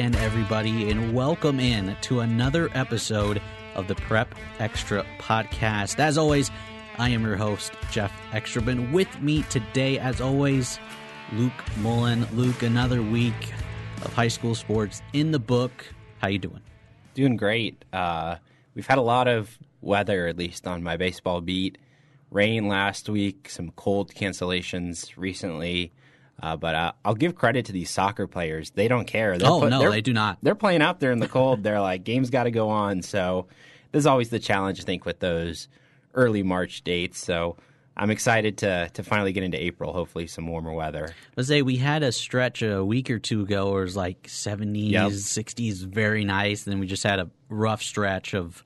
again, everybody, and welcome in to another episode of the Prep Extra podcast. As always, I am your host, Jeff Extraman. With me today, as always, Luke Mullen. Luke, another week of high school sports in the book. How you doing? Doing great. Uh, we've had a lot of weather, at least on my baseball beat. Rain last week, some cold cancellations recently. Uh, but uh, I'll give credit to these soccer players. They don't care. They're oh, put, no, they do not. They're playing out there in the cold. they're like, game's got to go on. So this is always the challenge, I think, with those early March dates. So I'm excited to to finally get into April. Hopefully, some warmer weather. Let's say we had a stretch a week or two ago where it was like 70s, yep. 60s, very nice. And then we just had a rough stretch of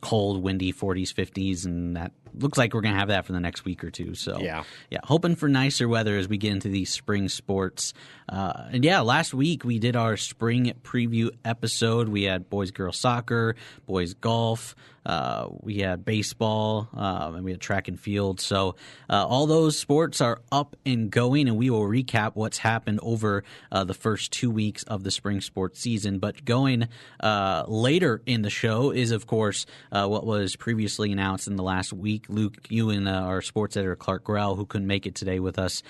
cold, windy 40s, 50s, and that looks like we're going to have that for the next week or two. So, yeah, yeah, hoping for nicer weather as we get into these spring sports. Uh, and yeah, last week we did our spring preview episode. We had boys, girls soccer, boys golf. Uh, we had baseball uh, and we had track and field. So uh, all those sports are up and going, and we will recap what's happened over uh, the first two weeks of the spring sports season. But going uh, later in the show is, of course, what was previously announced in the last week. Luke, you and our sports editor Clark Grell, who couldn't make it today with us,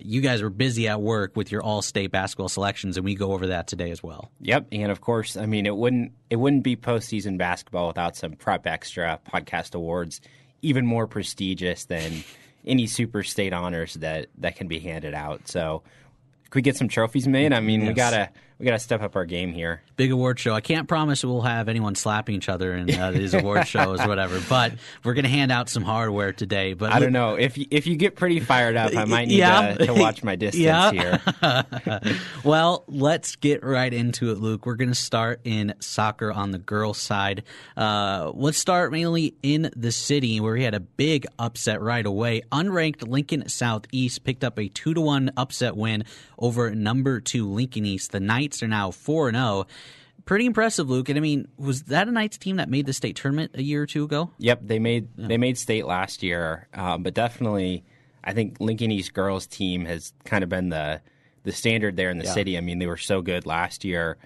you guys were busy at work with your all-state basketball selections, and we go over that today as well. Yep, and of course, I mean it wouldn't it wouldn't be postseason basketball without some Prep Extra podcast awards, even more prestigious than any super state honors that that can be handed out. So, could we get some trophies made? I mean, yes. we gotta we got to step up our game here. Big award show. I can't promise we'll have anyone slapping each other in uh, these award shows or whatever, but we're going to hand out some hardware today. But I don't know if you, if you get pretty fired up, I might need yeah. to, to, watch my distance yeah. here. well, let's get right into it, Luke. We're going to start in soccer on the girls' side. Uh, let's start mainly in the city where we had a big upset right away. Unranked Lincoln Southeast picked up a two to one upset win over number two Lincoln East. The night Knights are now 4 0. Pretty impressive, Luke. And I mean, was that a Knights team that made the state tournament a year or two ago? Yep, they made yeah. they made state last year, um, but definitely, I think Lincoln East girls team has kind of been the the standard there in the yeah. city. I mean, they were so good last year,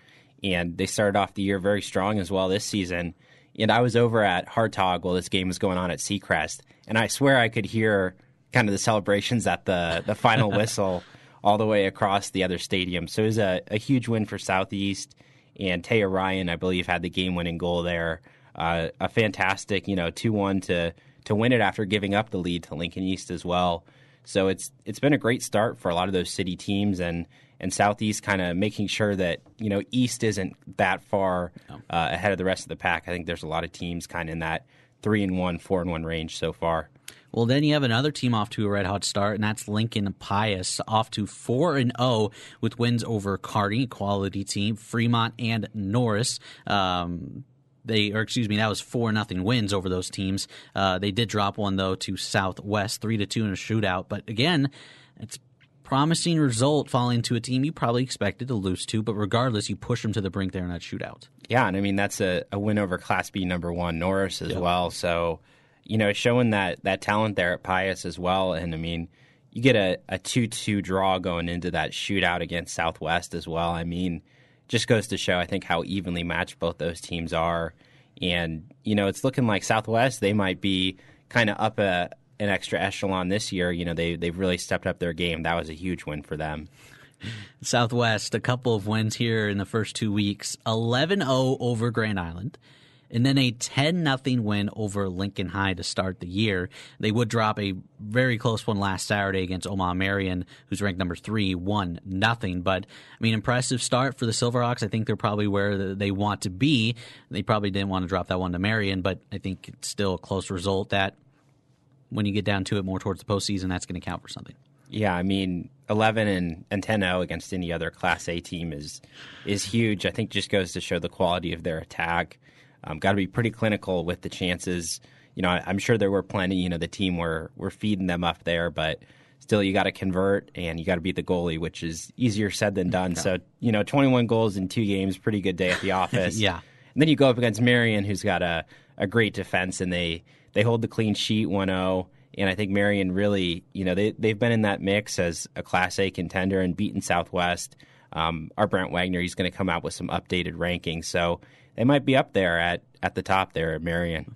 and they started off the year very strong as well this season. And I was over at Hartog while this game was going on at Seacrest, and I swear I could hear kind of the celebrations at the the final whistle all the way across the other stadium. So it was a, a huge win for Southeast. And Taya Ryan, I believe, had the game winning goal there. Uh, a fantastic, you know, two one to to win it after giving up the lead to Lincoln East as well. So it's it's been a great start for a lot of those city teams and and Southeast kind of making sure that you know East isn't that far uh, ahead of the rest of the pack. I think there's a lot of teams kind of in that three and one, four and one range so far. Well, then you have another team off to a red hot start, and that's Lincoln Pius off to four and zero oh with wins over Kearney, quality team, Fremont, and Norris. Um, they or excuse me, that was four nothing wins over those teams. Uh, they did drop one though to Southwest, three to two in a shootout. But again, it's promising result falling to a team you probably expected to lose to, but regardless, you push them to the brink there in that shootout. Yeah, and I mean that's a, a win over Class B number one Norris as yep. well. So you know, showing that that talent there at Pius as well. And I mean, you get a, a two two draw going into that shootout against Southwest as well. I mean, just goes to show I think how evenly matched both those teams are. And you know, it's looking like Southwest they might be kind of up a an extra echelon this year. You know, they they've really stepped up their game. That was a huge win for them. Southwest, a couple of wins here in the first two weeks 11 0 over Grand Island, and then a 10 nothing win over Lincoln High to start the year. They would drop a very close one last Saturday against Omaha Marion, who's ranked number three, one nothing. But I mean, impressive start for the Silverhawks. I think they're probably where they want to be. They probably didn't want to drop that one to Marion, but I think it's still a close result that when you get down to it more towards the postseason, that's going to count for something. Yeah, I mean, 11 and, and 10-0 against any other Class A team is is huge. I think just goes to show the quality of their attack. Um, Got to be pretty clinical with the chances. You know, I, am sure there were plenty. You know, the team were were feeding them up there, but still, you got to convert and you got to beat the goalie, which is easier said than done. Okay. So, you know, 21 goals in two games, pretty good day at the office. yeah. And then you go up against Marion, who's got a, a great defense, and they they hold the clean sheet 1-0. And I think Marion really, you know, they they've been in that mix as a Class A contender and beaten Southwest. um, our Brent Wagner, he's going to come out with some updated rankings. So they might be up there at, at the top there at Marion.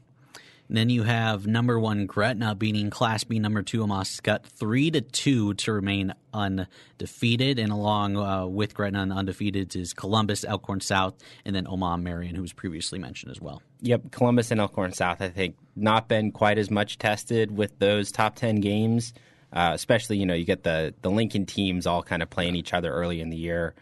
And then you have number one Gretna beating Class B number two Skutt three to two to remain undefeated. And along uh, with Gretna and undefeated is Columbus, Elkhorn South, and then Omaha Marion, who was previously mentioned as well. Yep, Columbus and Elkhorn South, I think, not been quite as much tested with those top ten games. Uh, especially, you know, you get the the Lincoln teams all kind of playing each other early in the year.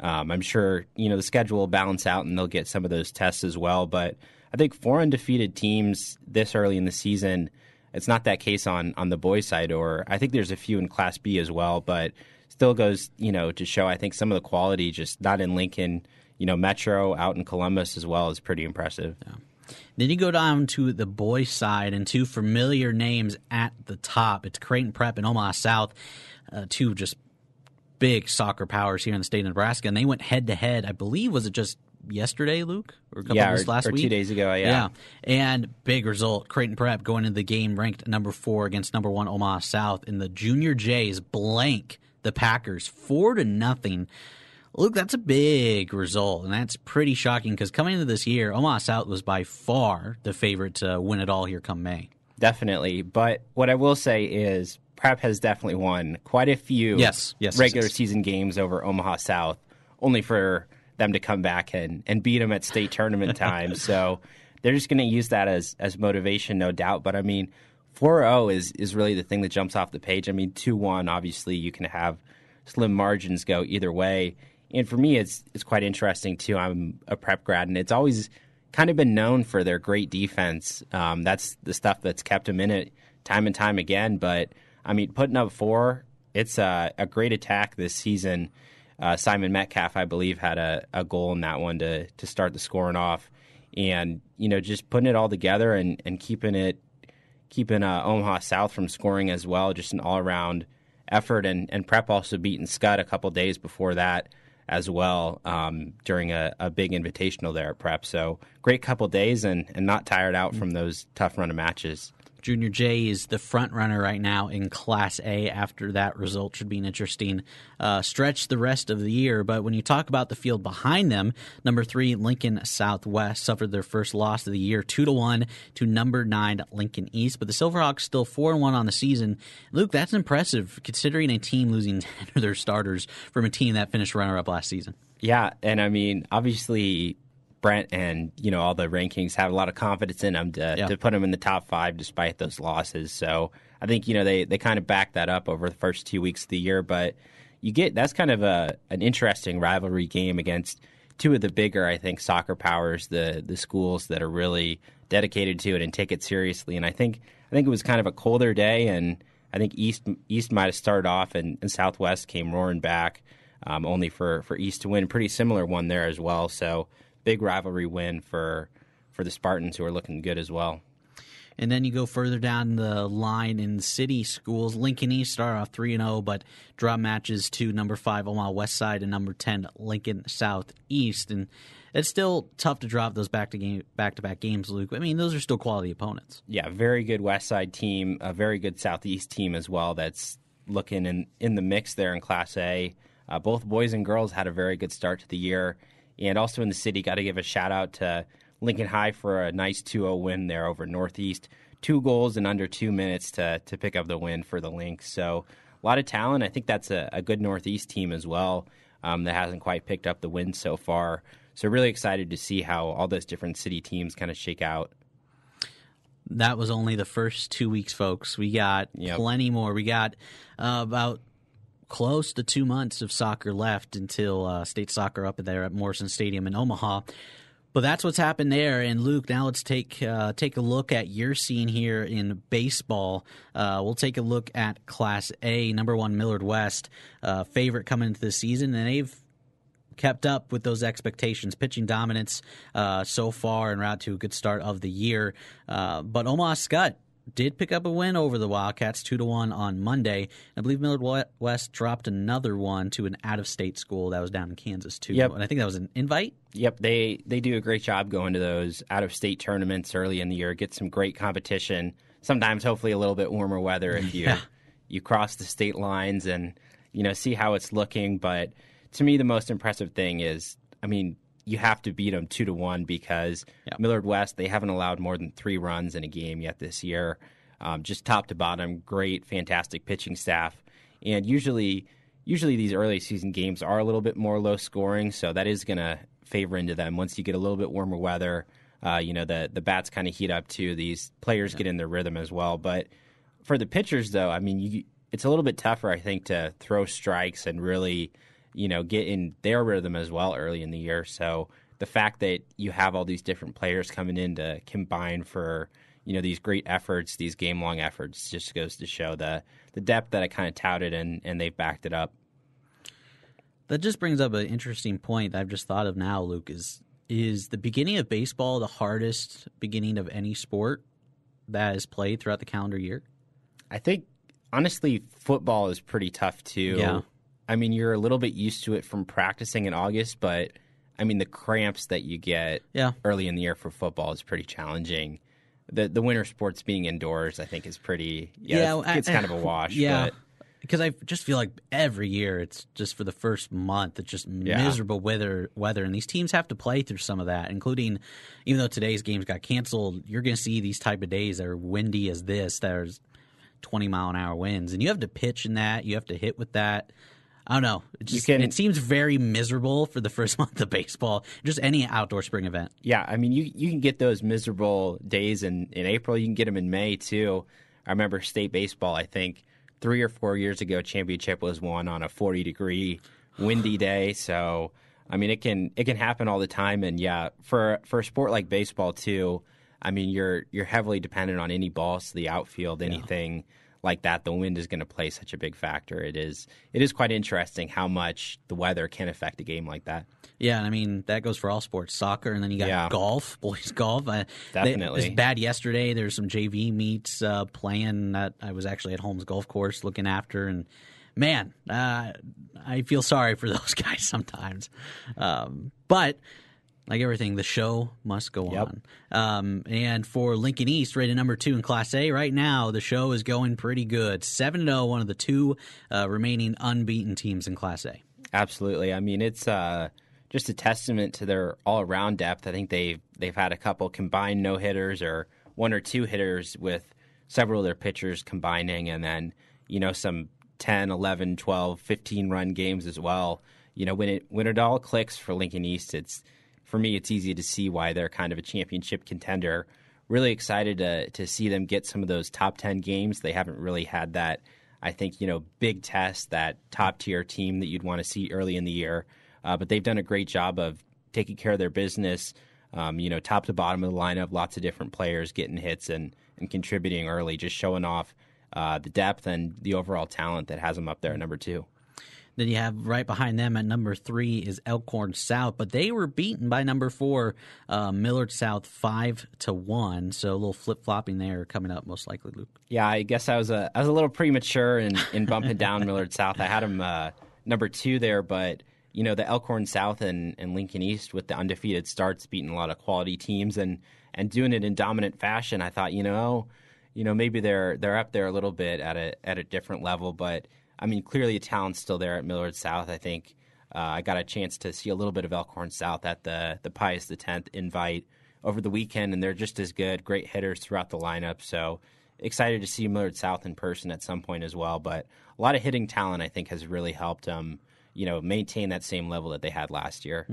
Um, I'm sure you know the schedule will balance out and they'll get some of those tests as well, but I think four undefeated teams this early in the season. It's not that case on on the boys' side, or I think there's a few in Class B as well, but still goes you know to show I think some of the quality just not in Lincoln, you know, Metro out in Columbus as well is pretty impressive. Yeah. Then you go down to the boys' side and two familiar names at the top. It's Creighton Prep and Omaha South, uh, two just big soccer powers here in the state of Nebraska, and they went head to head. I believe was it just yesterday, Luke, or a couple yeah, last or week, two days ago. Yeah, yeah, and big result. Creighton Prep going into the game ranked number four against number one Omaha South, and the Junior Jays blank the Packers four to nothing. Luke, that's a big result, and that's pretty shocking because coming into this year, Omaha South was by far the favorite to win it all here come May. Definitely, but what I will say is Prep has definitely won quite a few yes, yes, regular yes, yes. season games over Omaha South, only for them to come back and, and beat them at state tournament time. so they're just going to use that as as motivation, no doubt. But I mean, 4-0 is is really the thing that jumps off the page. I mean, 2-1, obviously, you can have slim margins go either way. And for me, it's it's quite interesting too. I'm a prep grad, and it's always kind of been known for their great defense. Um, that's the stuff that's kept them in it time and time again. But I mean, putting up four, it's a, a great attack this season. Uh, Simon Metcalf, I believe, had a, a goal in that one to to start the scoring off, and you know just putting it all together and, and keeping it keeping uh, Omaha South from scoring as well. Just an all around effort, and and Prep also beaten Skutt a couple days before that as well um, during a, a, big invitational there at Prep. So great couple days and and not tired out from those tough run of matches. Junior J is the front runner right now in Class A. After that result, should be an interesting uh, stretch the rest of the year. But when you talk about the field behind them, number three Lincoln Southwest suffered their first loss of the year, two to one to number nine Lincoln East. But the Silverhawks still four and one on the season. Luke, that's impressive considering a team losing ten of their starters from a team that finished runner up last season. Yeah, and I mean, obviously Brent and you know all the rankings have a lot of confidence in them to, yeah. to put them in the top five despite those losses. So I think you know they they kind of back that up over the first two weeks of the year. But you get that's kind of a an interesting rivalry game against two of the bigger I think soccer powers, the the schools that are really dedicated to it and take it seriously. And I think I think it was kind of a colder day, and I think East East might have started off, and, and Southwest came roaring back. Um, only for, for East to win. Pretty similar one there as well. So big rivalry win for for the Spartans, who are looking good as well. And then you go further down the line in city schools. Lincoln East start off 3 0, but draw matches to number 5 Omaha West Side and number 10 Lincoln Southeast. And it's still tough to drop those back to game back to back games, Luke. I mean, those are still quality opponents. Yeah, very good West Side team, a very good Southeast team as well that's looking in, in the mix there in Class A. Uh, both boys and girls had a very good start to the year. And also in the city, got to give a shout out to Lincoln High for a nice 2 0 win there over Northeast. Two goals in under two minutes to, to pick up the win for the Links. So a lot of talent. I think that's a, a good Northeast team as well um, that hasn't quite picked up the win so far. So really excited to see how all those different city teams kind of shake out. That was only the first two weeks, folks. We got yep. plenty more. We got uh, about close to two months of soccer left until uh, state soccer up there at Morrison Stadium in Omaha. But that's what's happened there. And Luke, now let's take uh, take a look at your scene here in baseball. Uh, we'll take a look at Class A, number one Millard West, uh, favorite coming into the season, and they've kept up with those expectations. Pitching dominance uh, so far and route to a good start of the year. Uh, but Omaha Skutt did pick up a win over the Wildcats, two to one on Monday. I believe Millard West dropped another one to an out-of-state school that was down in Kansas too. Yep. and I think that was an invite. Yep, they they do a great job going to those out-of-state tournaments early in the year. Get some great competition. Sometimes, hopefully, a little bit warmer weather if you yeah. you cross the state lines and you know see how it's looking. But to me, the most impressive thing is, I mean, you have to beat them two to one because yep. Millard West they haven't allowed more than three runs in a game yet this year. Um, just top to bottom, great, fantastic pitching staff, and usually, usually these early season games are a little bit more low scoring, so that is going to favor into them once you get a little bit warmer weather. Uh, you know, the the bats kind of heat up too. These players yeah. get in their rhythm as well. But for the pitchers, though, I mean, you, it's a little bit tougher, I think, to throw strikes and really, you know, get in their rhythm as well early in the year. So the fact that you have all these different players coming in to combine for you know these great efforts, these game long efforts, just goes to show the the depth that I kind of touted, and and they've backed it up. That just brings up an interesting point that I've just thought of now, Luke. Is is the beginning of baseball the hardest beginning of any sport that is played throughout the calendar year? I think honestly, football is pretty tough too. Yeah. I mean, you're a little bit used to it from practicing in August, but I mean, the cramps that you get yeah. early in the year for football is pretty challenging. The the winter sports being indoors, I think, is pretty. Yeah, yeah it's, it's kind of a eh, wash. Yeah. But, because I just feel like every year it's just for the first month it's just yeah. miserable weather weather and these teams have to play through some of that including even though today's games got canceled you're going to see these type of days that are windy as this there's 20 mile an hour winds and you have to pitch in that you have to hit with that I don't know. It, just, can, it seems very miserable for the first month of baseball. Just any outdoor spring event. Yeah, I mean, you you can get those miserable days in in April. You can get them in May too. I remember state baseball. I think three or four years ago, championship was won on a forty degree windy day. So I mean, it can it can happen all the time. And yeah, for for a sport like baseball too. I mean, you're you're heavily dependent on any balls to the outfield, anything. Yeah like that, the wind is going to play such a big factor. It is it is quite interesting how much the weather can affect a game like that. Yeah, and I mean that goes for all sports, soccer, and then you got yeah. golf, boys golf. Definitely, it was bad yesterday. There's some JV meets uh, playing that I was actually at Holmes Golf Course looking after, and man, uh, I feel sorry for those guys sometimes. Um, but like everything, the show must go yep. on. Um, and for Lincoln East, rated number two in Class A right now, the show is going pretty good. 7 0, one of the two uh, remaining unbeaten teams in Class A. Absolutely. I mean, it's uh, just a testament to their all around depth. I think they've, they've had a couple combined no hitters or one or two hitters with several of their pitchers combining, and then, you know, some 10, 11, 12, 15 run games as well. You know, when it when it all clicks for Lincoln East, it's for me, it's easy to see why they're kind of a championship contender. Really excited to to see them get some of those top ten games. They haven't really had that. I think you know big test that top tier team that you'd want to see early in the year, uh, but they've done a great job of taking care of their business. Um, you know, top to bottom of the lineup, lots of different players getting hits and and contributing early, just showing off uh, the depth and the overall talent that has them up there at number two. Then you have right behind them at number three is Elkhorn South, but they were beaten by number four, uh, Millard South, five to one. So a little flip flopping there coming up, most likely, Luke. Yeah, I guess I was a I was a little premature in, in bumping down Millard South. I had them uh, number two there, but you know the Elkhorn South and, and Lincoln East with the undefeated starts, beating a lot of quality teams and and doing it in dominant fashion. I thought, you know, you know maybe they're they're up there a little bit at a at a different level, but I mean, clearly the talent's still there at Millard South. I think uh, I got a chance to see a little bit of Elkhorn South at the the Pius X invite over the weekend, and they're just as good. Great hitters throughout the lineup. So excited to see Millard South in person at some point as well. But a lot of hitting talent, I think, has really helped them, you know, maintain that same level that they had last year.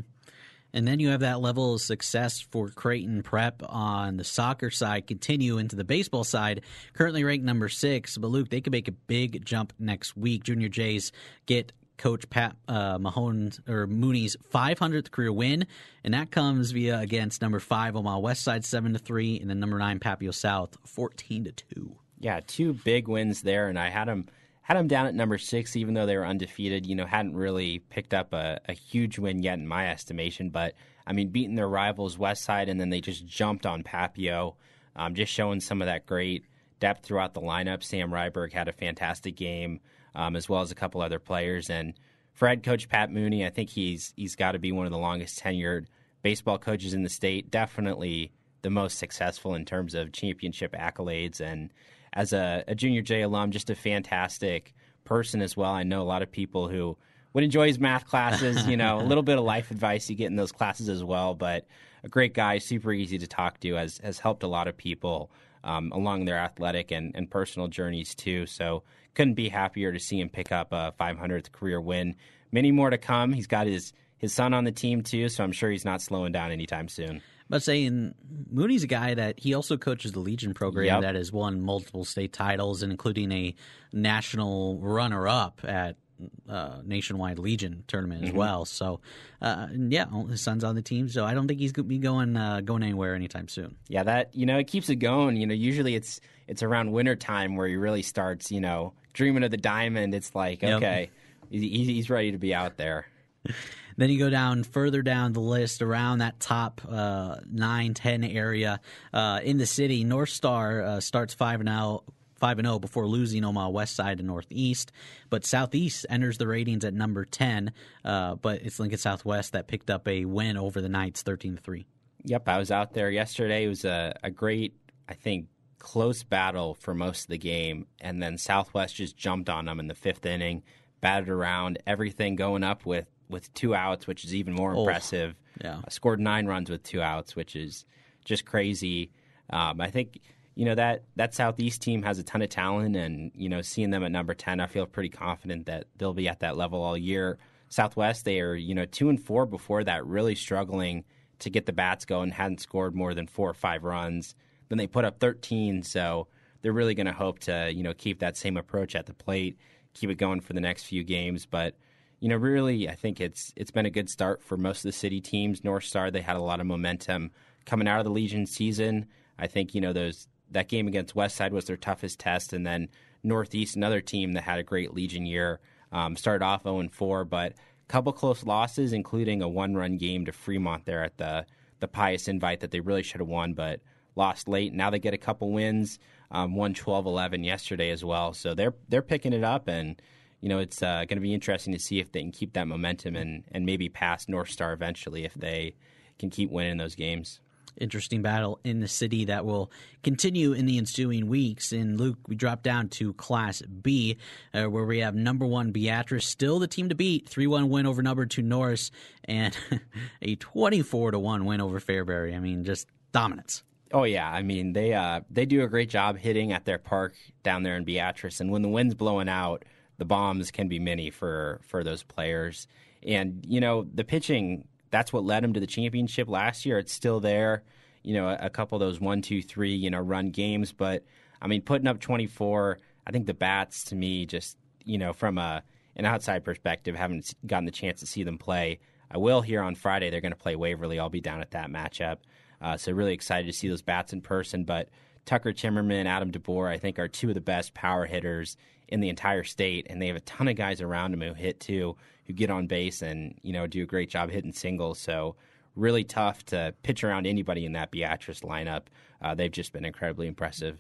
And then you have that level of success for Creighton Prep on the soccer side continue into the baseball side. Currently ranked number six, but Luke, they could make a big jump next week. Junior Jays get Coach Pat uh, Mahone or Mooney's 500th career win, and that comes via against number five Omaha West Side seven to three, and then number nine Papio South 14 to two. Yeah, two big wins there, and I had them had them down at number six, even though they were undefeated. You know, hadn't really picked up a, a huge win yet in my estimation. But I mean, beating their rivals West Side, and then they just jumped on Papio, um, just showing some of that great depth throughout the lineup. Sam Ryberg had a fantastic game, um, as well as a couple other players. And for head coach Pat Mooney, I think he's he's got to be one of the longest tenured baseball coaches in the state. Definitely the most successful in terms of championship accolades and as a, a Junior J alum, just a fantastic person as well. I know a lot of people who would enjoy his math classes. You know, a little bit of life advice you get in those classes as well. But a great guy, super easy to talk to, has has helped a lot of people um, along their athletic and, and personal journeys too. So couldn't be happier to see him pick up a 500th career win. Many more to come. He's got his his son on the team too, so I'm sure he's not slowing down anytime soon. But saying Mooney's a guy that he also coaches the Legion program Yep. that has won multiple state titles, and including a national runner-up at uh, nationwide Legion tournament Mm-hmm. as well. So, uh, yeah, his son's on the team, so I don't think he's going to be going uh, going anywhere anytime soon. Yeah, that you know it keeps it going. You know, usually it's it's around winter time where he really starts. You know, dreaming of the diamond. It's like Yep. okay, he- he's ready to be out there. Then you go down further down the list around that top uh, 9, 10 area uh, in the city. North Star uh, starts 5 and 0. 5 and 0 before losing Omaha West Side and Northeast, but Southeast enters the ratings at number 10. Uh, but it's Lincoln Southwest that picked up a win over the Knights 13 to 3. Yep, I was out there yesterday. It was a, a great, I think, close battle for most of the game, and then Southwest just jumped on them in the fifth inning, batted around everything, going up with with two outs, which is even more Oh, impressive. yeah. Uh, scored nine runs with two outs, which is just crazy. Um, I think you know that that Southeast team has a ton of talent, and you know seeing them at number ten, I feel pretty confident that they'll be at that level all year. Southwest, they are you know two and four before that, really struggling to get the bats going, hadn't scored more than four or five runs. Then they put up thirteen, so they're really going to hope to you know keep that same approach at the plate, keep it going for the next few games, but you know, really, I think it's it's been a good start for most of the city teams. North Star, they had a lot of momentum coming out of the Legion season. I think you know those that game against Westside was their toughest test, and then Northeast, another team that had a great Legion year, um, started off 0 and 4, but a couple close losses, including a one-run game to Fremont there at the the Pius Invite that they really should have won, but lost late. Now they get a couple wins, um, won 12-11 yesterday as well, so they're they're picking it up and you know, it's uh, going to be interesting to see if they can keep that momentum and, and maybe pass North Star eventually if they can keep winning those games. interesting battle in the city that will continue in the ensuing weeks. And Luke, we drop down to Class B, uh, where we have number one Beatrice, still the team to beat, three one win over number two Norris, and a twenty four to one win over Fairbury. I mean, just dominance. Oh yeah, I mean they uh, they do a great job hitting at their park down there in Beatrice, and when the wind's blowing out, the bombs can be many for for those players. And you know the pitching that's what led them to the championship last year. It's still there. You know a, a couple of those one, two, three, you know run games, but I mean putting up twenty four. I think the bats to me just you know from a an outside perspective, haven't gotten the chance to see them play. I will here on Friday. They're going to play Waverly. I'll be down at that matchup. Uh, so really excited to see those bats in person. But Tucker Timmerman, Adam DeBoer, I think are two of the best power hitters in the entire state, and they have a ton of guys around them who hit too, who get on base and you know do a great job hitting singles. So really tough to pitch around anybody in that Beatrice lineup. Uh, they've just been incredibly impressive.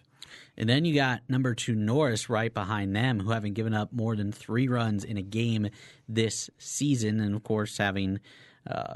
And then you got number two Norris right behind them, who haven't given up more than three runs in a game this season, and of course having uh,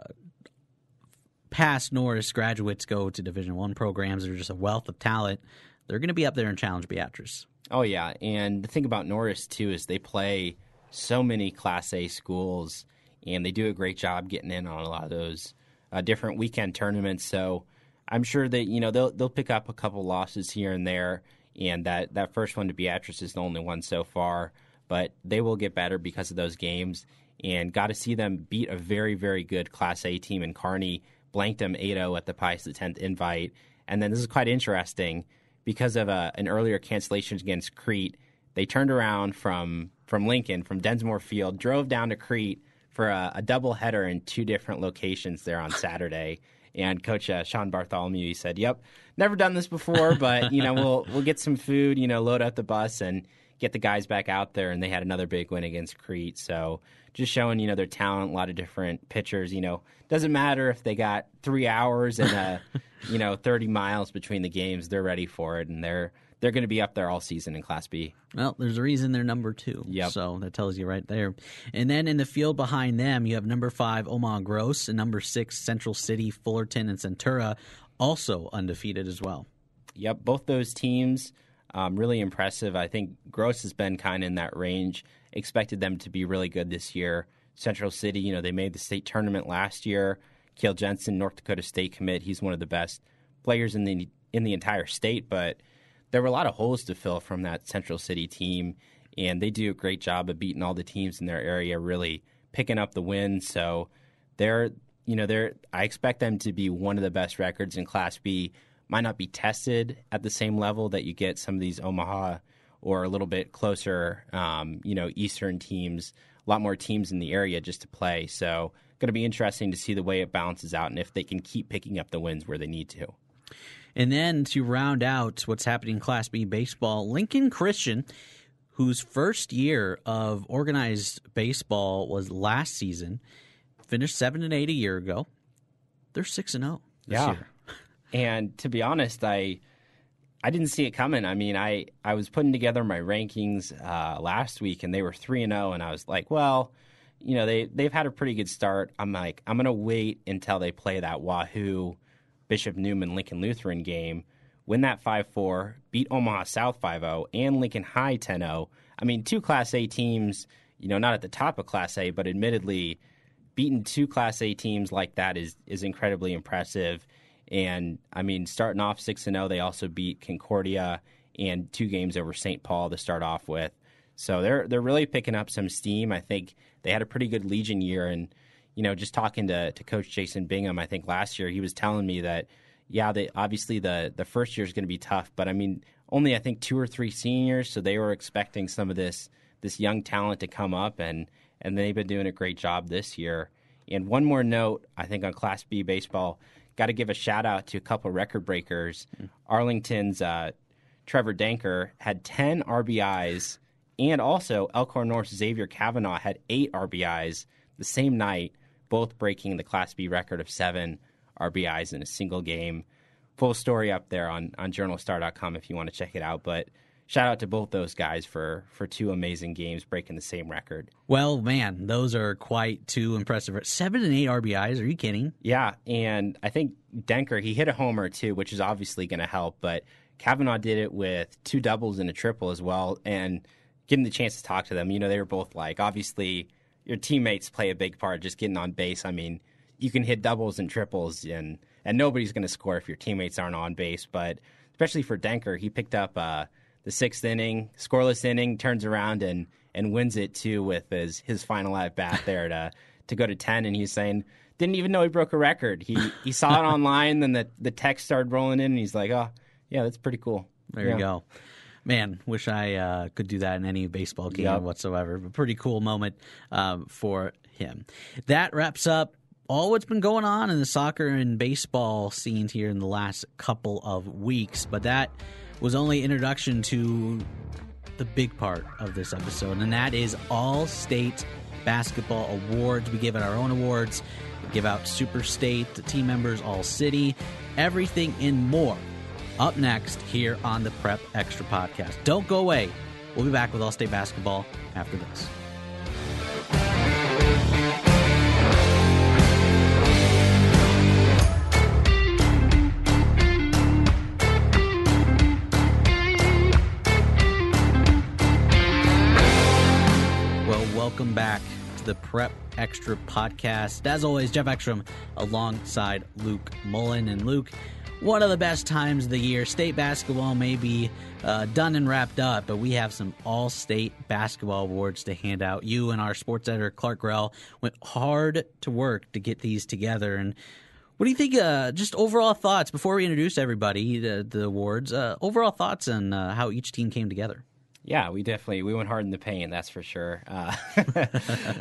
past Norris graduates go to Division One programs. They're just a wealth of talent. They're going to be up there and challenge Beatrice. Oh yeah, and the thing about Norris too is they play so many Class A schools, and they do a great job getting in on a lot of those uh, different weekend tournaments. So I'm sure that you know they'll they'll pick up a couple losses here and there, and that that first one to Beatrice is the only one so far. But they will get better because of those games, and got to see them beat a very very good Class A team in Kearney, blanked them 8-0 at the Pius the 10th invite, and then this is quite interesting because of a, an earlier cancellation against Crete. They turned around from from Lincoln, from Densmore Field, drove down to Crete for a, a double header in two different locations there on Saturday. And Coach uh, Sean Bartholomew he said, "Yep, never done this before, but you know we'll we'll get some food, you know, load up the bus and get the guys back out there." And they had another big win against Crete. So just showing you know their talent, a lot of different pitchers. You know, doesn't matter if they got three hours and uh, you know thirty miles between the games, they're ready for it, and they're they're going to be up there all season in Class B. Well, there's a reason they're number two. Yep. So that tells you right there. And then in the field behind them, you have number five Omaha Gross and number six Central City, Fullerton, and Centura, also undefeated as well. Yep, both those teams um, really impressive. I think Gross has been kind of in that range. Expected them to be really good this year. Central City. You know, they made the state tournament last year. Kale Jensen, North Dakota State commit. He's one of the best players in the in the entire state, but there were a lot of holes to fill from that Central City team, and they do a great job of beating all the teams in their area, really picking up the wins. So they're you know they're I expect them to be one of the best records in Class B. Might not be tested at the same level that you get some of these Omaha or a little bit closer, um, you know, Eastern teams. A lot more teams in the area just to play. So going to be interesting to see the way it balances out and if they can keep picking up the wins where they need to. And then to round out what's happening in Class B baseball, Lincoln Christian, whose first year of organized baseball was last season, finished seven and eight a year ago. They're six and zero this yeah. year. And to be honest, I I didn't see it coming. I mean, I I was putting together my rankings uh, last week, and they were three and zero, and I was like, well you know they they've had a pretty good start. I'm like I'm gonna wait until they play that Wahoo Bishop Neumann Lincoln Lutheran game, win that 5-4, beat Omaha South 5-0 and Lincoln High 10-0. I mean, two Class A teams, you know, not at the top of Class A, but admittedly, beating two Class A teams like that is is incredibly impressive. And I mean, starting off six and zero, they also beat Concordia and two games over St. Paul to start off with. So they're they're really picking up some steam. I think they had a pretty good Legion year, and you know, just talking to to Coach Jason Bingham, I think last year he was telling me that yeah, they obviously the the first year is going to be tough, but I mean, only I think two or three seniors, so they were expecting some of this this young talent to come up, and and they've been doing a great job this year. And one more note, I think on Class B baseball, got to give a shout out to a couple record breakers. Mm-hmm. Arlington's uh, Trevor Denker had ten RBIs and also, Elkhorn North Xavier Kavanaugh had eight RBIs the same night, both breaking the Class B record of seven RBIs in a single game. Full story up there on, on journalstar.com if you want to check it out. But shout out to both those guys for, for two amazing games breaking the same record. Well, man, those are quite two impressive. Seven and eight RBIs. Are you kidding? Yeah. And I think Denker, he hit a homer too, which is obviously going to help. But Kavanaugh did it with two doubles and a triple as well. And getting the chance to talk to them, you know, they were both like, obviously, your teammates play a big part just getting on base. I mean, you can hit doubles and triples, and and nobody's going to score if your teammates aren't on base. But especially for Denker, he picked up uh, the sixth inning, scoreless inning, turns around and and wins it too with his his final at bat there to to go to ten. And he's saying didn't even know he broke a record. He he saw it online, then the the text started rolling in, and he's like, oh yeah, that's pretty cool. There yeah. you go. Man, wish I uh, could do that in any baseball game yep. whatsoever. But pretty cool moment um, for him. That wraps up all what's been going on in the soccer and baseball scenes here in the last couple of weeks. But that was only introduction to the big part of this episode, and that is all state basketball awards. We give out our own awards, give out super state, team members, all city, everything and more up next here on the Prep Extra podcast. Don't go away. We'll be back with All State Basketball after this. The Prep Extra podcast. As always, Jeff Ekstrom alongside Luke Mullen. And Luke, one of the best times of the year. State basketball may be uh, done and wrapped up, but we have some all state basketball awards to hand out. You and our sports editor, Clark Grell, went hard to work to get these together. And what do you think? Uh, just overall thoughts before we introduce everybody the, the awards. Uh, overall thoughts on uh, how each team came together. Yeah, we definitely we went hard in the paint. That's for sure. Uh,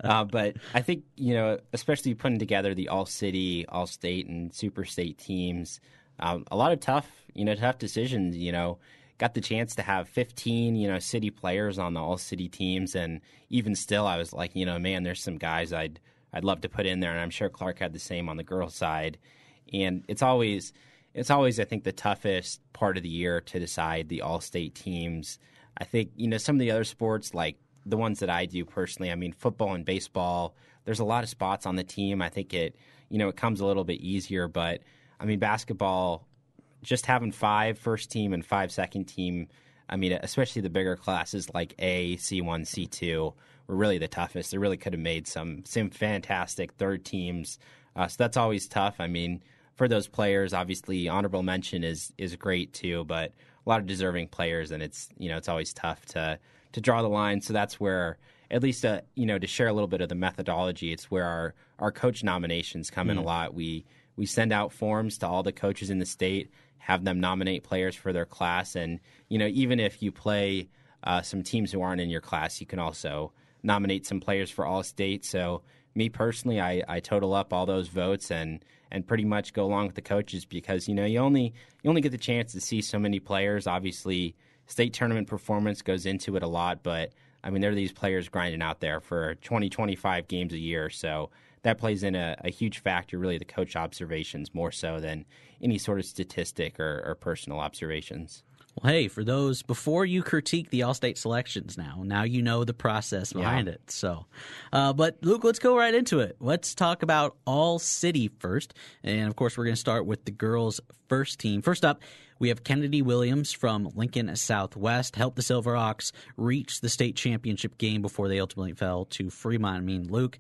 uh, but I think you know, especially putting together the all city, all state, and super state teams um, a lot of tough, you know, tough decisions. You know, got the chance to have 15, you know, city players on the all city teams, and even still, I was like, you know, man, there's some guys I'd I'd love to put in there, and I'm sure Clark had the same on the girls' side. And it's always it's always I think the toughest part of the year to decide the all state teams. I think you know some of the other sports like the ones that I do personally. I mean, football and baseball. There's a lot of spots on the team. I think it you know it comes a little bit easier, but I mean, basketball, just having five first team and five second team I mean, especially the bigger classes like A, C1, C2 were really the toughest. They really could have made some some fantastic third teams. Uh, so that's always tough. I mean, for those players, obviously honorable mention is is great too, but a lot of deserving players, and it's you know it's always tough to to draw the line. So that's where at least uh, you know to share a little bit of the methodology. It's where our our coach nominations come mm. in a mm. lot. We we send out forms to all the coaches in the state, have them nominate players for their class, and you know even if you play uh, some teams who aren't in your class, you can also nominate some players for all state. So me personally, I, I total up all those votes and and pretty much go along with the coaches because you know you only you only get the chance to see so many players. Obviously, state tournament performance goes into it a lot, but I mean there are these players grinding out there for 20, 25 games a year, so that plays in a, a, huge factor, really, the coach observations more so than any sort of statistic or, or personal observations. Well, hey, for those before you critique the all-state selections, now now you know the process behind yeah. it. So, uh, but Luke, let's go right into it. Let's talk about all city first, and of course, we're going to start with the girls' first team. First up, we have Kennedy Williams from Lincoln Southwest helped the Silverhawks reach the state championship game before they ultimately fell to Fremont. I mean, Luke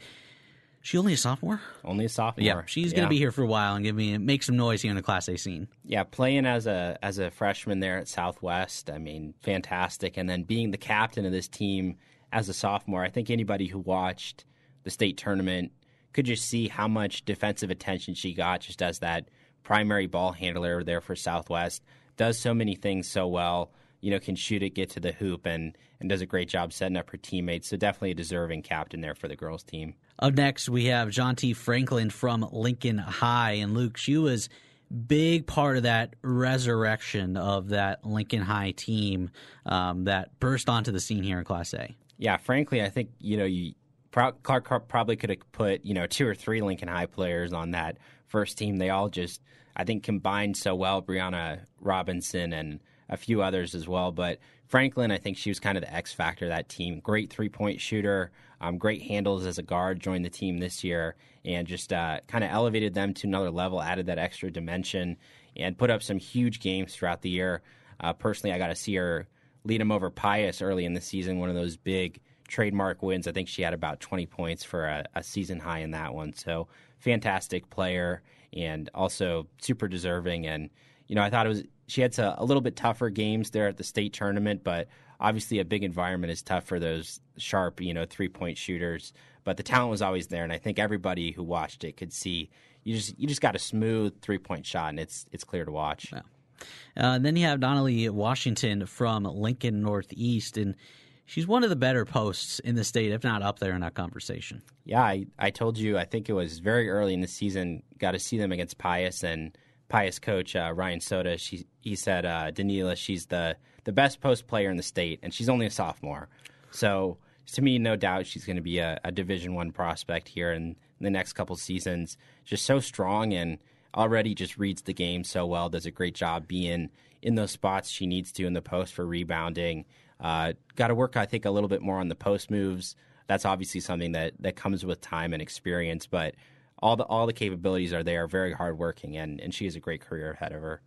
she only a sophomore? Only a sophomore. Yeah, she's going to be here for a while and give me make some noise here in the Class A scene. Yeah, playing as a as a freshman there at Southwest, I mean, fantastic. And then being the captain of this team as a sophomore, I think anybody who watched the state tournament could just see how much defensive attention she got just as that primary ball handler there for Southwest. Does so many things so well. You know, can shoot it, get to the hoop, and and does a great job setting up her teammates. So definitely a deserving captain there for the girls team. Up next, we have Jonty Franklin from Lincoln High. And Luke, she was big part of that resurrection of that Lincoln High team um, that burst onto the scene here in Class A. Yeah, frankly, I think you know you Clark probably could have put you know two or three Lincoln High players on that first team. They all just I think combined so well. Brianna Robinson and a few others as well, but Franklin, I think she was kind of the X factor of that team. Great three point shooter, um, great handles as a guard, joined the team this year, and just uh, kind of elevated them to another level, added that extra dimension, and put up some huge games throughout the year. Uh, personally, I got to see her lead them over Pius early in the season, one of those big trademark wins. I think she had about 20 points for a, a season high in that one. So, fantastic player and also super deserving. And, you know, I thought it was she had a, a little bit tougher games there at the state tournament, but obviously a big environment is tough for those sharp, you know, three point shooters. But the talent was always there, and I think everybody who watched it could see you just you just got a smooth three point shot, and it's it's clear to watch. Uh, and then you have Donnelly Washington from Lincoln Northeast, and she's one of the better posts in the state, if not up there in that conversation. Yeah, I, I told you, I think it was very early in the season, got to see them against Pius, and Pius coach uh, Ryan Soda, she he said uh, Danila, she's the the best post player in the state, and she's only a sophomore. So to me, no doubt she's going to be a, a Division One prospect here in, in, the next couple seasons. Just so strong and already just reads the game so well. Does a great job being in those spots she needs to in the post for rebounding. Uh, Got to work, I think, a little bit more on the post moves. That's obviously something that that comes with time and experience, but all the all the capabilities are there. Very hardworking, and and she has a great career ahead of her.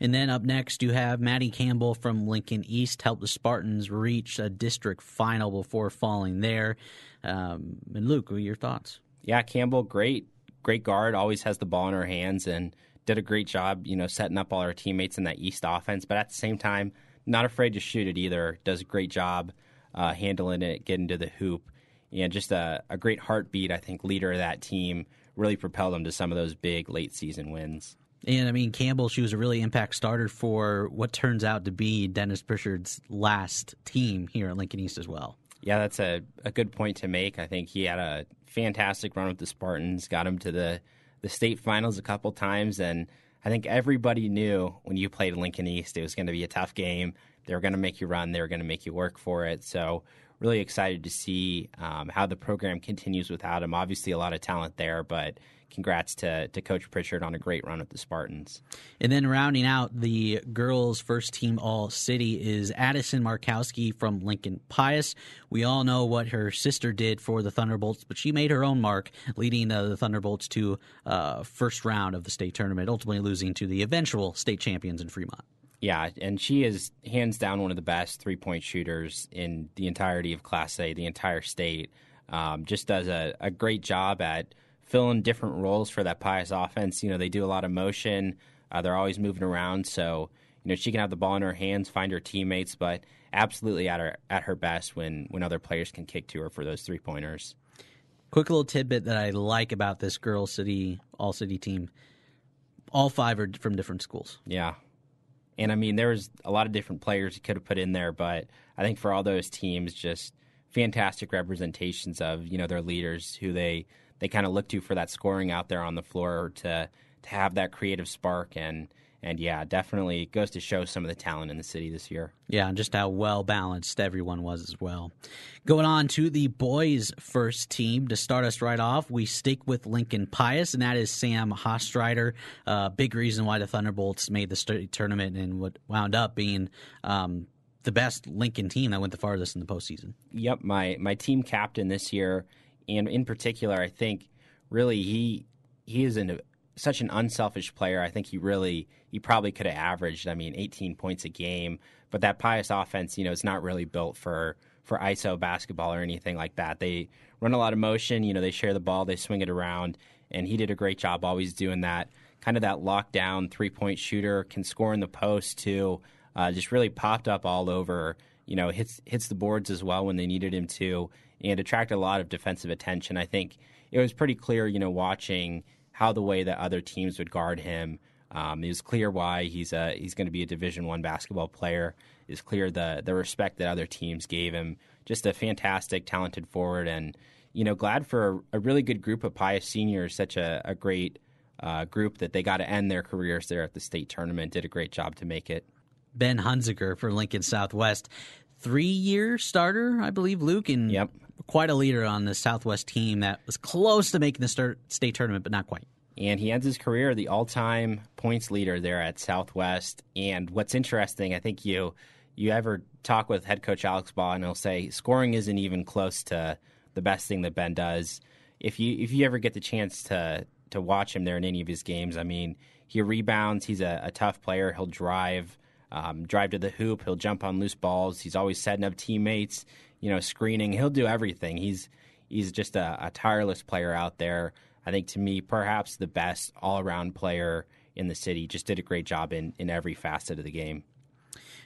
And then up next, you have Maddie Campbell from Lincoln East help the Spartans reach a district final before falling there. Um, and Luke, what are your thoughts? Yeah, Campbell, great, great guard. Always has the ball in her hands and did a great job, you know, setting up all her teammates in that East offense. But at the same time, not afraid to shoot it either. Does a great job uh, handling it, getting to the hoop, and just a, a great heartbeat. I think leader of that team really propelled them to some of those big late season wins. And I mean, Campbell, she was a really impact starter for what turns out to be Dennis Pritchard's last team here at Lincoln East as well. Yeah, that's a, a good point to make. I think he had a fantastic run with the Spartans, got him to the, the state finals a couple times. And I think everybody knew when you played Lincoln East, it was going to be a tough game. They were going to make you run, they were going to make you work for it. So, really excited to see um, how the program continues without him. Obviously, a lot of talent there, but congrats to, to Coach Pritchard on a great run with the Spartans. And then rounding out the girls' first team All City is Addison Markowski from Lincoln Pius. We all know what her sister did for the Thunderbolts, but she made her own mark, leading the Thunderbolts to uh, first round of the state tournament, ultimately losing to the eventual state champions in Fremont. Yeah, and she is hands down one of the best three point shooters in the entirety of Class A, the entire state. Um, just does a, a great job at filling different roles for that Pius offense. You know, they do a lot of motion. Uh, they're always moving around, so you know she can have the ball in her hands, find her teammates, but absolutely at her at her best when when other players can kick to her for those three pointers. Quick little tidbit that I like about this girl city all city team: all five are from different schools. Yeah, and I mean, there was a lot of different players you could have put in there, but I think for all those teams, just fantastic representations of you know their leaders who they they kind of look to for that scoring out there on the floor to to have that creative spark. And and yeah, definitely goes to show some of the talent in the city this year. Yeah, and just how well balanced everyone was as well. Going on to the boys' first team to start us right off, we stick with Lincoln Pius, and that is Sam Hostreiter. Uh, big reason why the Thunderbolts made the state tournament and what wound up being um, the best Lincoln team that went the farthest in the postseason. Yep, my my team captain this year, and in particular, I think really he he is an such an unselfish player. I think he really he probably could have averaged, I mean, 18 points a game. But that Pius offense, you know, is not really built for for ISO basketball or anything like that. They run a lot of motion. You know, they share the ball, they swing it around, and he did a great job always doing that. Kind of that lockdown three point shooter, can score in the post too. Uh, just really popped up all over. You know, hits hits the boards as well when they needed him to, and attracted a lot of defensive attention. I think it was pretty clear, you know, watching how the way that other teams would guard him. Um, it was clear why he's a, he's going to be a Division One basketball player. It's clear the the respect that other teams gave him. Just a fantastic, talented forward, and you know, glad for a, a really good group of Pius seniors. Such a, a great uh, group that they got to end their careers there at the state tournament. Did a great job to make it. Ben Hunziker for Lincoln Southwest, three year starter, I believe, Luke, and yep. Quite a leader on the Southwest team that was close to making the state tournament, but not quite and he ends his career the all-time points leader there at Southwest. And what's interesting, I think you you ever talk with head coach Alex Baugh, and he'll say scoring isn't even close to the best thing that Ben does. If you if you ever get the chance to to watch him there in any of his games, I mean, he rebounds. He's a, a tough player. He'll drive, um, drive to the hoop. He'll jump on loose balls. He's always setting up teammates. You know, screening. He'll do everything. He's he's just a, a tireless player out there. I think to me, perhaps the best all around player in the city. Just did a great job in, in every facet of the game.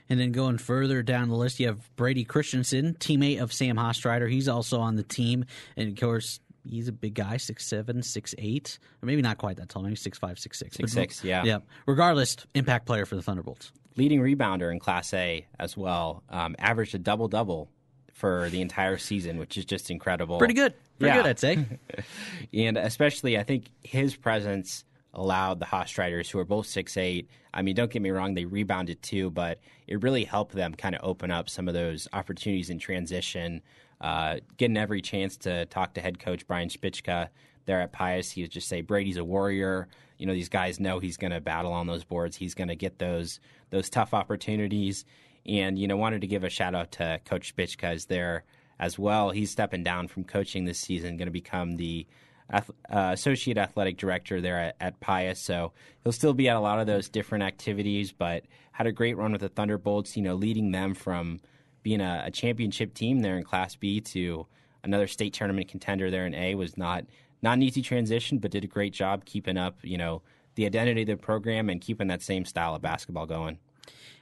And then going further down the list, you have Brady Christensen, teammate of Sam Hostreiter. He's also on the team. And of course, he's a big guy, six seven, six eight, or maybe not quite that tall, maybe six five, six six. Six six, yeah. Yeah. Regardless, impact player for the Thunderbolts. Leading rebounder in Class A as well. Um, averaged a double double for the entire season, which is just incredible. Pretty good. Pretty yeah. good, I'd say. and especially, I think his presence allowed the Hostreiters, who are both six eight. I mean, don't get me wrong, they rebounded too, but it really helped them kind of open up some of those opportunities in transition. Uh, getting every chance to talk to head coach Brian Spicka there at Pius, he would just say Brady's a warrior. You know, these guys know he's going to battle on those boards. He's going to get those those tough opportunities. And, you know, wanted to give a shout out to Coach Spicka is there as well. He's stepping down from coaching this season, going to become the uh, associate athletic director there at, at, Pius. So he'll still be at a lot of those different activities, but had a great run with the Thunderbolts, you know, leading them from being a, a championship team there in Class B to another state tournament contender there in A was not not an easy transition, but did a great job keeping up, you know, the identity of the program and keeping that same style of basketball going.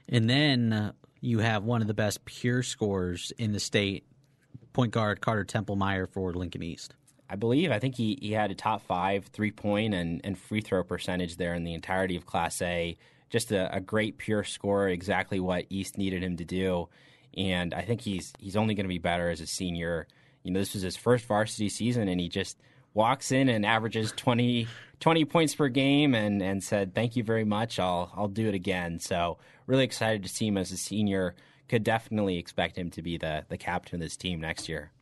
And then uh, you have one of the best pure scorers in the state, point guard Carter Templemeyer for Lincoln East. I believe. I think he, he had a top five three point and, and free throw percentage there in the entirety of Class A. Just a, a great pure scorer, exactly what East needed him to do. And I think he's he's only going to be better as a senior. You know, this was his first varsity season, and he just walks in and averages 20, 20 points per game and, and said, Thank you very much. I'll, I'll do it again. So, really excited to see him as a senior. Could definitely expect him to be the, the captain of this team next year.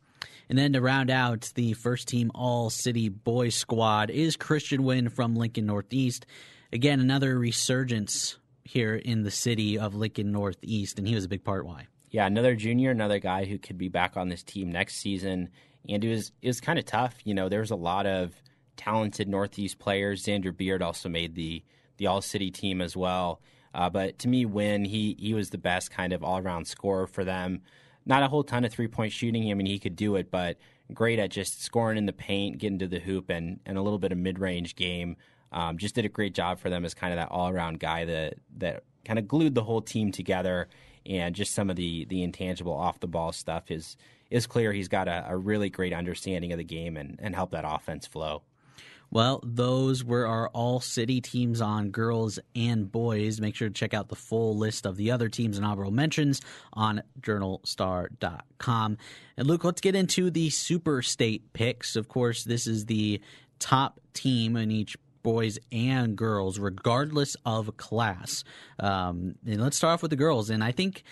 And then to round out the first team All City Boys squad is Christian Wynn from Lincoln Northeast. Again, another resurgence here in the city of Lincoln Northeast, and he was a big part why. Yeah, another junior, another guy who could be back on this team next season and it was it was kind of tough. You know, there was a lot of talented Northeast players. Xander Beard also made the the All City team as well. Uh, but to me, Wynn he he was the best kind of all around scorer for them. Not a whole ton of three point shooting. I mean, he could do it, but great at just scoring in the paint, getting to the hoop, and and a little bit of mid range game. Um, just did a great job for them as kind of that all around guy that that kind of glued the whole team together. And just some of the the intangible off the ball stuff is is clear. He's got a, a really great understanding of the game and and help that offense flow. Well, those were our all city teams on girls and boys. Make sure to check out the full list of the other teams and honorable mentions on journalstar.com. And Luke, let's get into the super state picks. Of course, this is the top team in each boys and girls, regardless of class. Um, and let's start off with the girls. And I think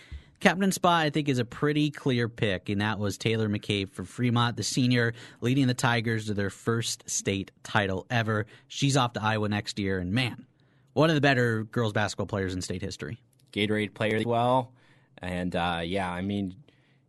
Captain spot, I think, is a pretty clear pick, and that was Taylor McCabe from Fremont, the senior, leading the Tigers to their first state title ever. She's off to Iowa next year, and man, one of the better girls basketball players in state history. Gatorade player as well, and uh, yeah, I mean,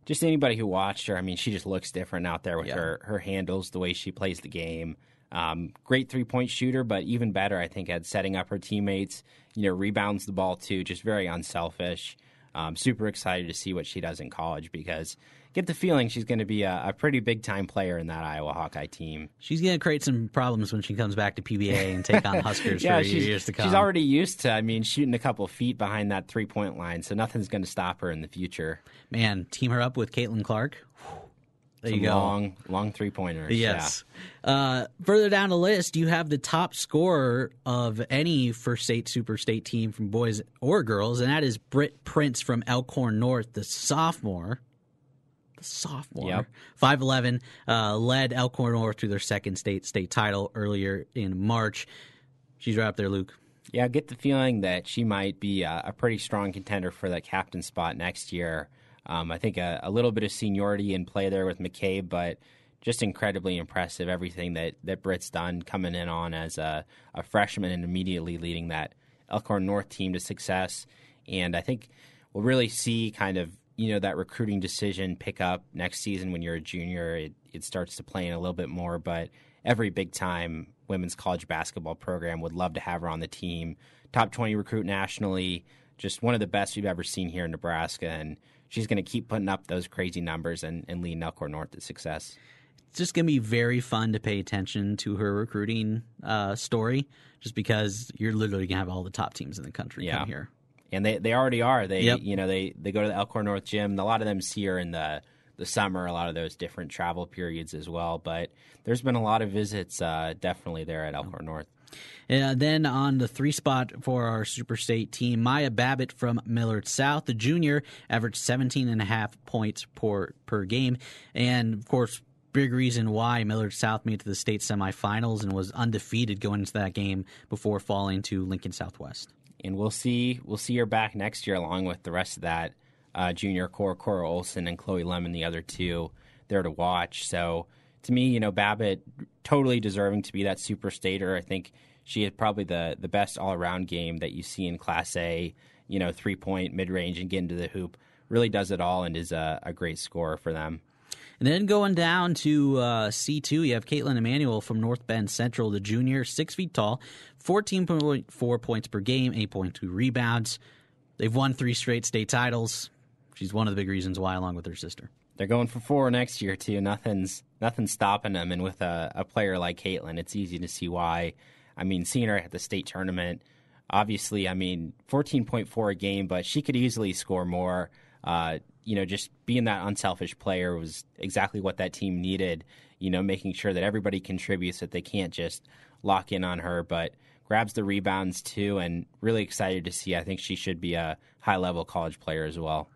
just anybody who watched her, I mean, she just looks different out there with yeah. her her handles, the way she plays the game. Um, great three point shooter, but even better, I think, at setting up her teammates. You know, rebounds the ball too, just very unselfish. Um, super excited to see what she does in college because get the feeling she's going to be a, a, pretty big time player in that Iowa Hawkeye team. She's going to create some problems when she comes back to PBA and take on Huskers yeah, for years to come. She's already used to, I mean, shooting a couple feet behind that three point line, so nothing's going to stop her in the future. Man, team her up with Caitlin Clark. There Some you go. Long, long three pointers. Yes. Yeah. Uh, further down the list, you have the top scorer of any first state super state team from boys or girls, and that is Britt Prince from Elkhorn North, the sophomore. The sophomore, yep. five eleven, uh, led Elkhorn North to their second state state title earlier in March. She's right up there, Luke. Yeah, I get the feeling that she might be a, a pretty strong contender for the captain spot next year. Um, I think a, a, little bit of seniority in play there with McCabe, but just incredibly impressive everything that, that Britt's done coming in on as a, a freshman and immediately leading that Elkhorn North team to success. And I think we'll really see kind of you know that recruiting decision pick up next season when you're a junior. It, it starts to play in a little bit more, but every big time women's college basketball program would love to have her on the team. Top 20 recruit nationally, just one of the best we've ever seen here in Nebraska. And she's going to keep putting up those crazy numbers and, and lead Elkhorn North to success. It's just going to be very fun to pay attention to her recruiting uh, story, just because you're literally going to have all the top teams in the country yeah. come here. And they, they already are. They yep. you know they, they go to the Elkhorn North gym. A lot of them see her in the the summer, a lot of those different travel periods as well. But there's been a lot of visits uh, definitely there at Elkhorn North. Uh, then on the three spot for our Super State team, Maya Babbitt from Millard South, the junior, averaged 17 and a half points per, per game. And of course, big reason why Millard South made to the state semifinals and was undefeated going into that game before falling to Lincoln Southwest. And we'll see we'll see her back next year along with the rest of that uh, junior core, Cora Olson and Chloe Lemon, the other two there to watch. So to me, you know, Babbitt totally deserving to be that super stater. I think she had probably the the best all around game that you see in Class A. You know, three point, mid range, and get into the hoop. Really does it all and is a, a great scorer for them. And then going down to uh, C2, you have Caitlin Emanuel from North Bend Central, the junior, six feet tall, 14.4 points per game, 8.2 rebounds. They've won three straight state titles. She's one of the big reasons why, along with her sister. They're going for four next year too. Nothing's nothing's stopping them. And with a, a player like Caitlin, it's easy to see why. I mean, seeing her at the state tournament, obviously, I mean, 14.4 a game, but she could easily score more. Uh, you know, just being that unselfish player was exactly what that team needed. You know, making sure that everybody contributes, that they can't just lock in on her, but grabs the rebounds too, and really excited to see. I think she should be a high level college player as well.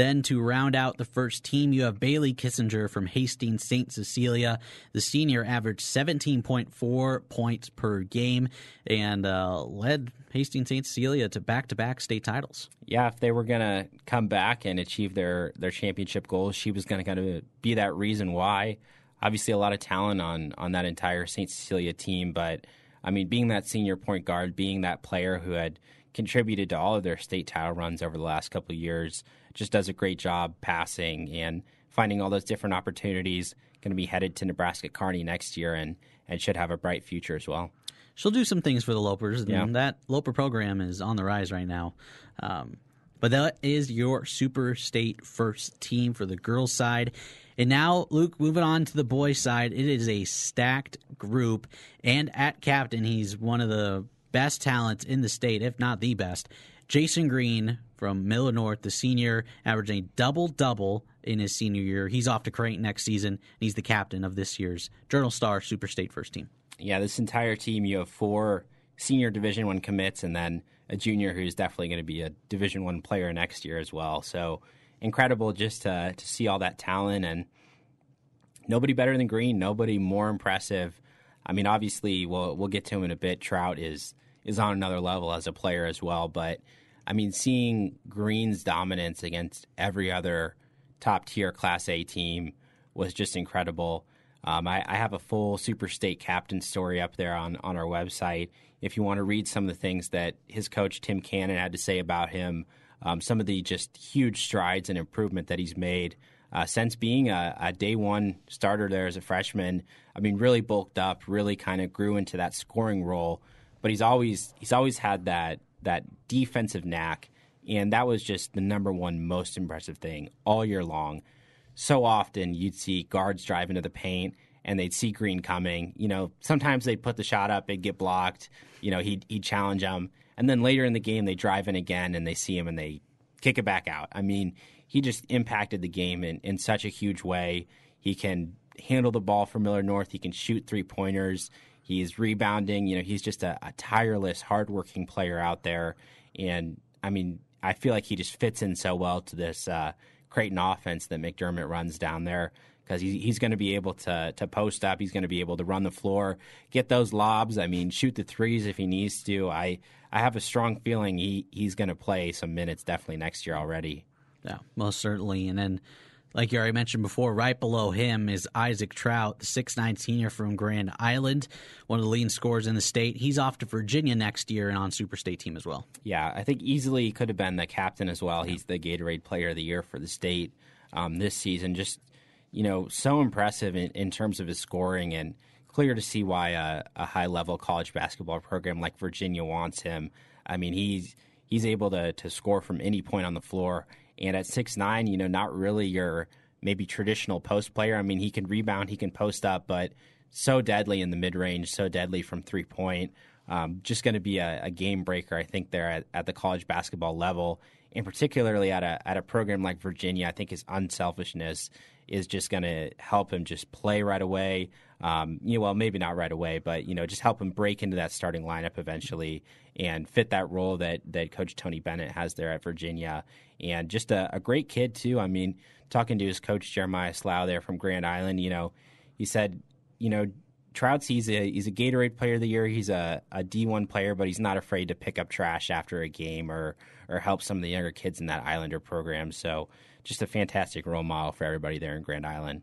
Then to round out the first team, you have Bailey Kissinger from Hastings St. Cecilia. The senior averaged 17.4 points per game and uh, led Hastings St. Cecilia to back to back state titles. Yeah, if they were going to come back and achieve their, their championship goals, she was going to kind of be that reason why. Obviously, a lot of talent on, on that entire St. Cecilia team, but I mean, being that senior point guard, being that player who had contributed to all of their state title runs over the last couple of years, just does a great job passing and finding all those different opportunities. Going to be headed to Nebraska Kearney next year and, and should have a bright future as well. she'll do some things for the Lopers. And that Loper program is on the rise right now. Um, but that is your Super State first team for the girls' side. And now, Luke, moving on to the boys' side, it is a stacked group. And at captain, he's one of the best talents in the state, if not the best. Jasen Green from Millard North, the senior, averaging a double double in his senior year. He's off to Creighton next season. And he's the captain of this year's Journal Star Super State first team. Yeah, this entire team, you have four senior Division One commits, and then a junior who's definitely going to be a Division One player next year as well. So incredible just to to see all that talent and nobody better than Green, nobody more impressive. I mean, obviously, we'll we'll get to him in a bit. Trout is is on another level as a player as well, but I mean, seeing Green's dominance against every other top tier Class A team was just incredible. Um, I, I have a full Super State captain story up there on, on our website. If you want to read some of the things that his coach Tim Cannon had to say about him, um, some of the just huge strides and improvement that he's made uh, since being a, a day one starter there as a freshman. I mean, really bulked up, really kind of grew into that scoring role. But he's always he's always had that that defensive knack, and that was just the number one most impressive thing all year long so often you'd see guards drive into the paint and they'd see Green coming. You know, sometimes they'd put the shot up, it'd get blocked. You know, he'd, he'd challenge them. And then later in the game, they drive in again and they see him and they kick it back out. I mean, he just impacted the game in, in such a huge way. He can handle the ball for Millard North, he can shoot three pointers. He's rebounding. You know, he's just a, a tireless, hardworking player out there. And I mean, I feel like he just fits in so well to this uh, Creighton offense that McDermott runs down there because he, he's going to be able to to post up. He's going to be able to run the floor, get those lobs. I mean, shoot the threes if he needs to. I I have a strong feeling he he's going to play some minutes definitely next year already. Yeah, most certainly. And then, like you already mentioned before, right below him is Isaac Trout, the 6'9 senior from Grand Island, one of the leading scorers in the state. He's off to Virginia next year and on Super State team as well. Yeah, I think easily he could have been the captain as well. He's the Gatorade Player of the Year for the state um, this season. Just you know, so impressive in, in terms of his scoring and clear to see why a, a high level college basketball program like Virginia wants him. I mean, he's he's able to to score from any point on the floor, and at six nine, you know, not really your maybe traditional post player. I mean, he can rebound, he can post up, but so deadly in the mid range, so deadly from three point. Um, just going to be a, a, game breaker, I think, there at, at, the college basketball level, and particularly at a at a program like Virginia. I think his unselfishness is just going to help him just play right away. Um, you know, well, maybe not right away, but you know, just help him break into that starting lineup eventually and fit that role that that Coach Tony Bennett has there at Virginia. And just a, a great kid too. I mean, talking to his coach Jeremiah Slough there from Grand Island, you know, he said, you know, Trouts, he's a he's a Gatorade Player of the Year. He's a, a D one player, but he's not afraid to pick up trash after a game or or help some of the younger kids in that Islander program. So just a fantastic role model for everybody there in Grand Island.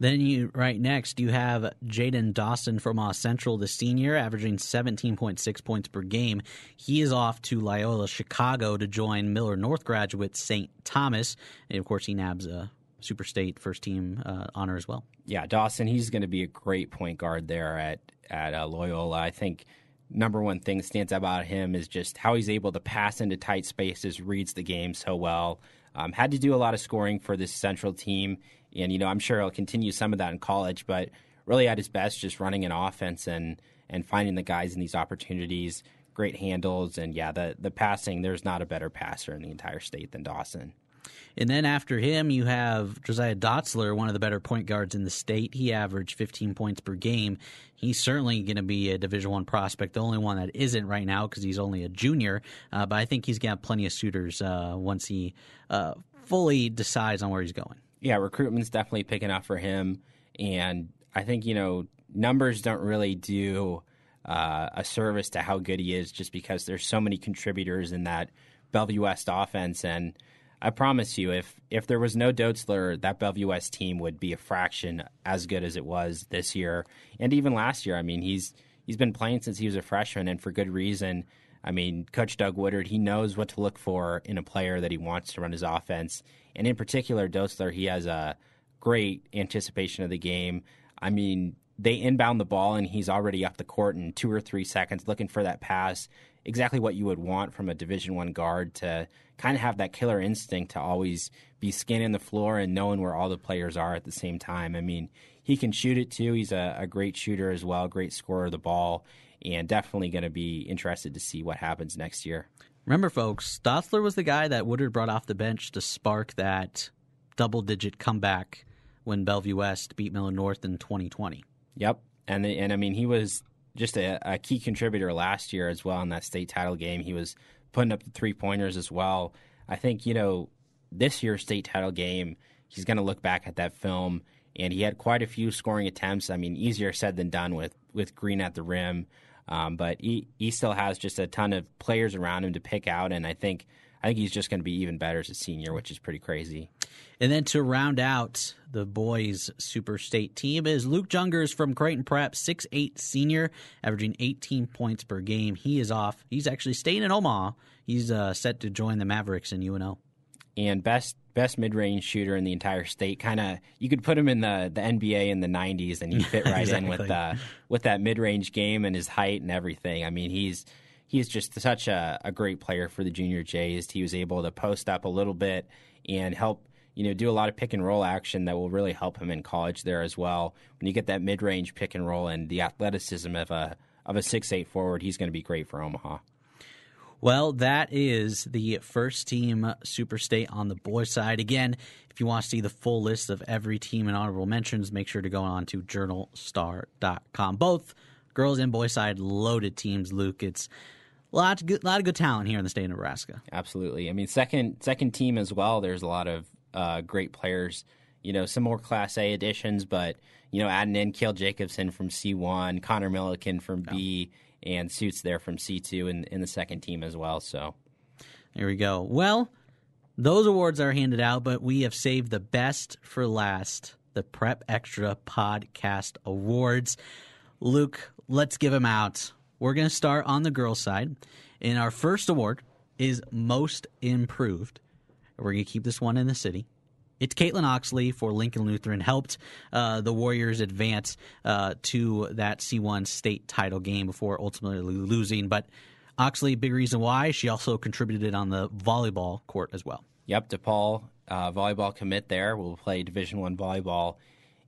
Then you right next you have Jaden Dawson from Aus Central, the senior, averaging 17.6 points per game. He is off to Loyola Chicago to join Millard North graduate St. Thomas, and of course he nabs a Super State first team uh, honor as well. Yeah, Dawson, he's going to be a great point guard there at at uh, Loyola. I think number one thing stands out about him is just how he's able to pass into tight spaces, reads the game so well. Um, had to do a lot of scoring for this central team, and you know I'm sure he'll continue some of that in college. But really, at his best, just running an offense and and finding the guys in these opportunities, great handles, and yeah, the the passing. There's not a better passer in the entire state than Dawson. And then after him, you have Josiah Dotzler, one of the better point guards in the state. He averaged 15 points per game. He's certainly going to be a Division One prospect. The only one that isn't right now because he's only a junior. Uh, but I think he's have plenty of suitors uh, once he uh, fully decides on where he's going. Yeah, recruitment's definitely picking up for him, and I think you know numbers don't really do uh, a service to how good he is, just because there's so many contributors in that Bellevue West offense and. I promise you, if if there was no Dotzler, that Bellevue West team would be a fraction as good as it was this year, and even last year. I mean, he's he's been playing since he was a freshman, and for good reason. I mean, Coach Doug Woodard, he knows what to look for in a player that he wants to run his offense, and in particular, Dotzler, he has a great anticipation of the game. I mean, they inbound the ball and he's already up the court in two or three seconds looking for that pass exactly what you would want from a division one guard to kind of have that killer instinct to always be scanning the floor and knowing where all the players are at the same time. I mean he can shoot it too. He's a, a great shooter as well great scorer of the ball and definitely going to be interested to see what happens next year. Remember folks Dotzler was the guy that woodard brought off the bench to spark that double digit comeback when bellevue west beat Millard North in 2020 Yep, and and I mean he was just a, a, key contributor last year as well in that state title game. He was putting up the three pointers as well. I think you know this year's state title game, he's going to look back at that film and he had quite a few scoring attempts. I mean, easier said than done with with Green at the rim, um, but he he still has just a ton of players around him to pick out, and I think I think he's just going to be even better as a senior, which is pretty crazy. And then to round out the boys' Super State team is Luke Jungers from Creighton Prep, six eight senior, averaging 18 points per game. He is off. He's actually staying in Omaha. He's uh, set to join the Mavericks in UNO. And best best mid range shooter in the entire state. Kind of, you could put him in the, the NBA in the '90s, and he'd fit right exactly. in with uh, with that mid range game and his height and everything. I mean, he's he's just such a, a great player for the Junior Jays. He was able to post up a little bit and help you know do a lot of pick and roll action that will really help him in college there as well. When you get that mid range pick and roll and the athleticism of a of a six eight forward, he's going to be great for Omaha. Well, that is the first team Super State on the boys' side. Again, if you want to see the full list of every team and honorable mentions, make sure to go on to journalstar.com. Both girls and boys' side loaded teams, Luke. It's a lot of good, lot of good talent here in the state of Nebraska. Absolutely. I mean, second second team as well. There's a lot of uh, great players. You know, some more Class A additions, but you know, adding in Kale Jacobson from C1, Connor Milliken from B, and Suits there from C2 in, in the second team as well. So there we go. Well, those awards are handed out, but we have saved the best for last the Prep Extra Podcast Awards. Luke, let's give them out. We're going to start on the girls' side. And our first award is Most Improved. We're going to keep this one in the city. It's Caitlin Oxley for Lincoln Lutheran helped uh, the Warriors advance uh, to that C1 state title game before ultimately losing. But Oxley, big reason why she also contributed on the volleyball court as well. Yep, DePaul uh, volleyball commit there. We'll play Division One volleyball,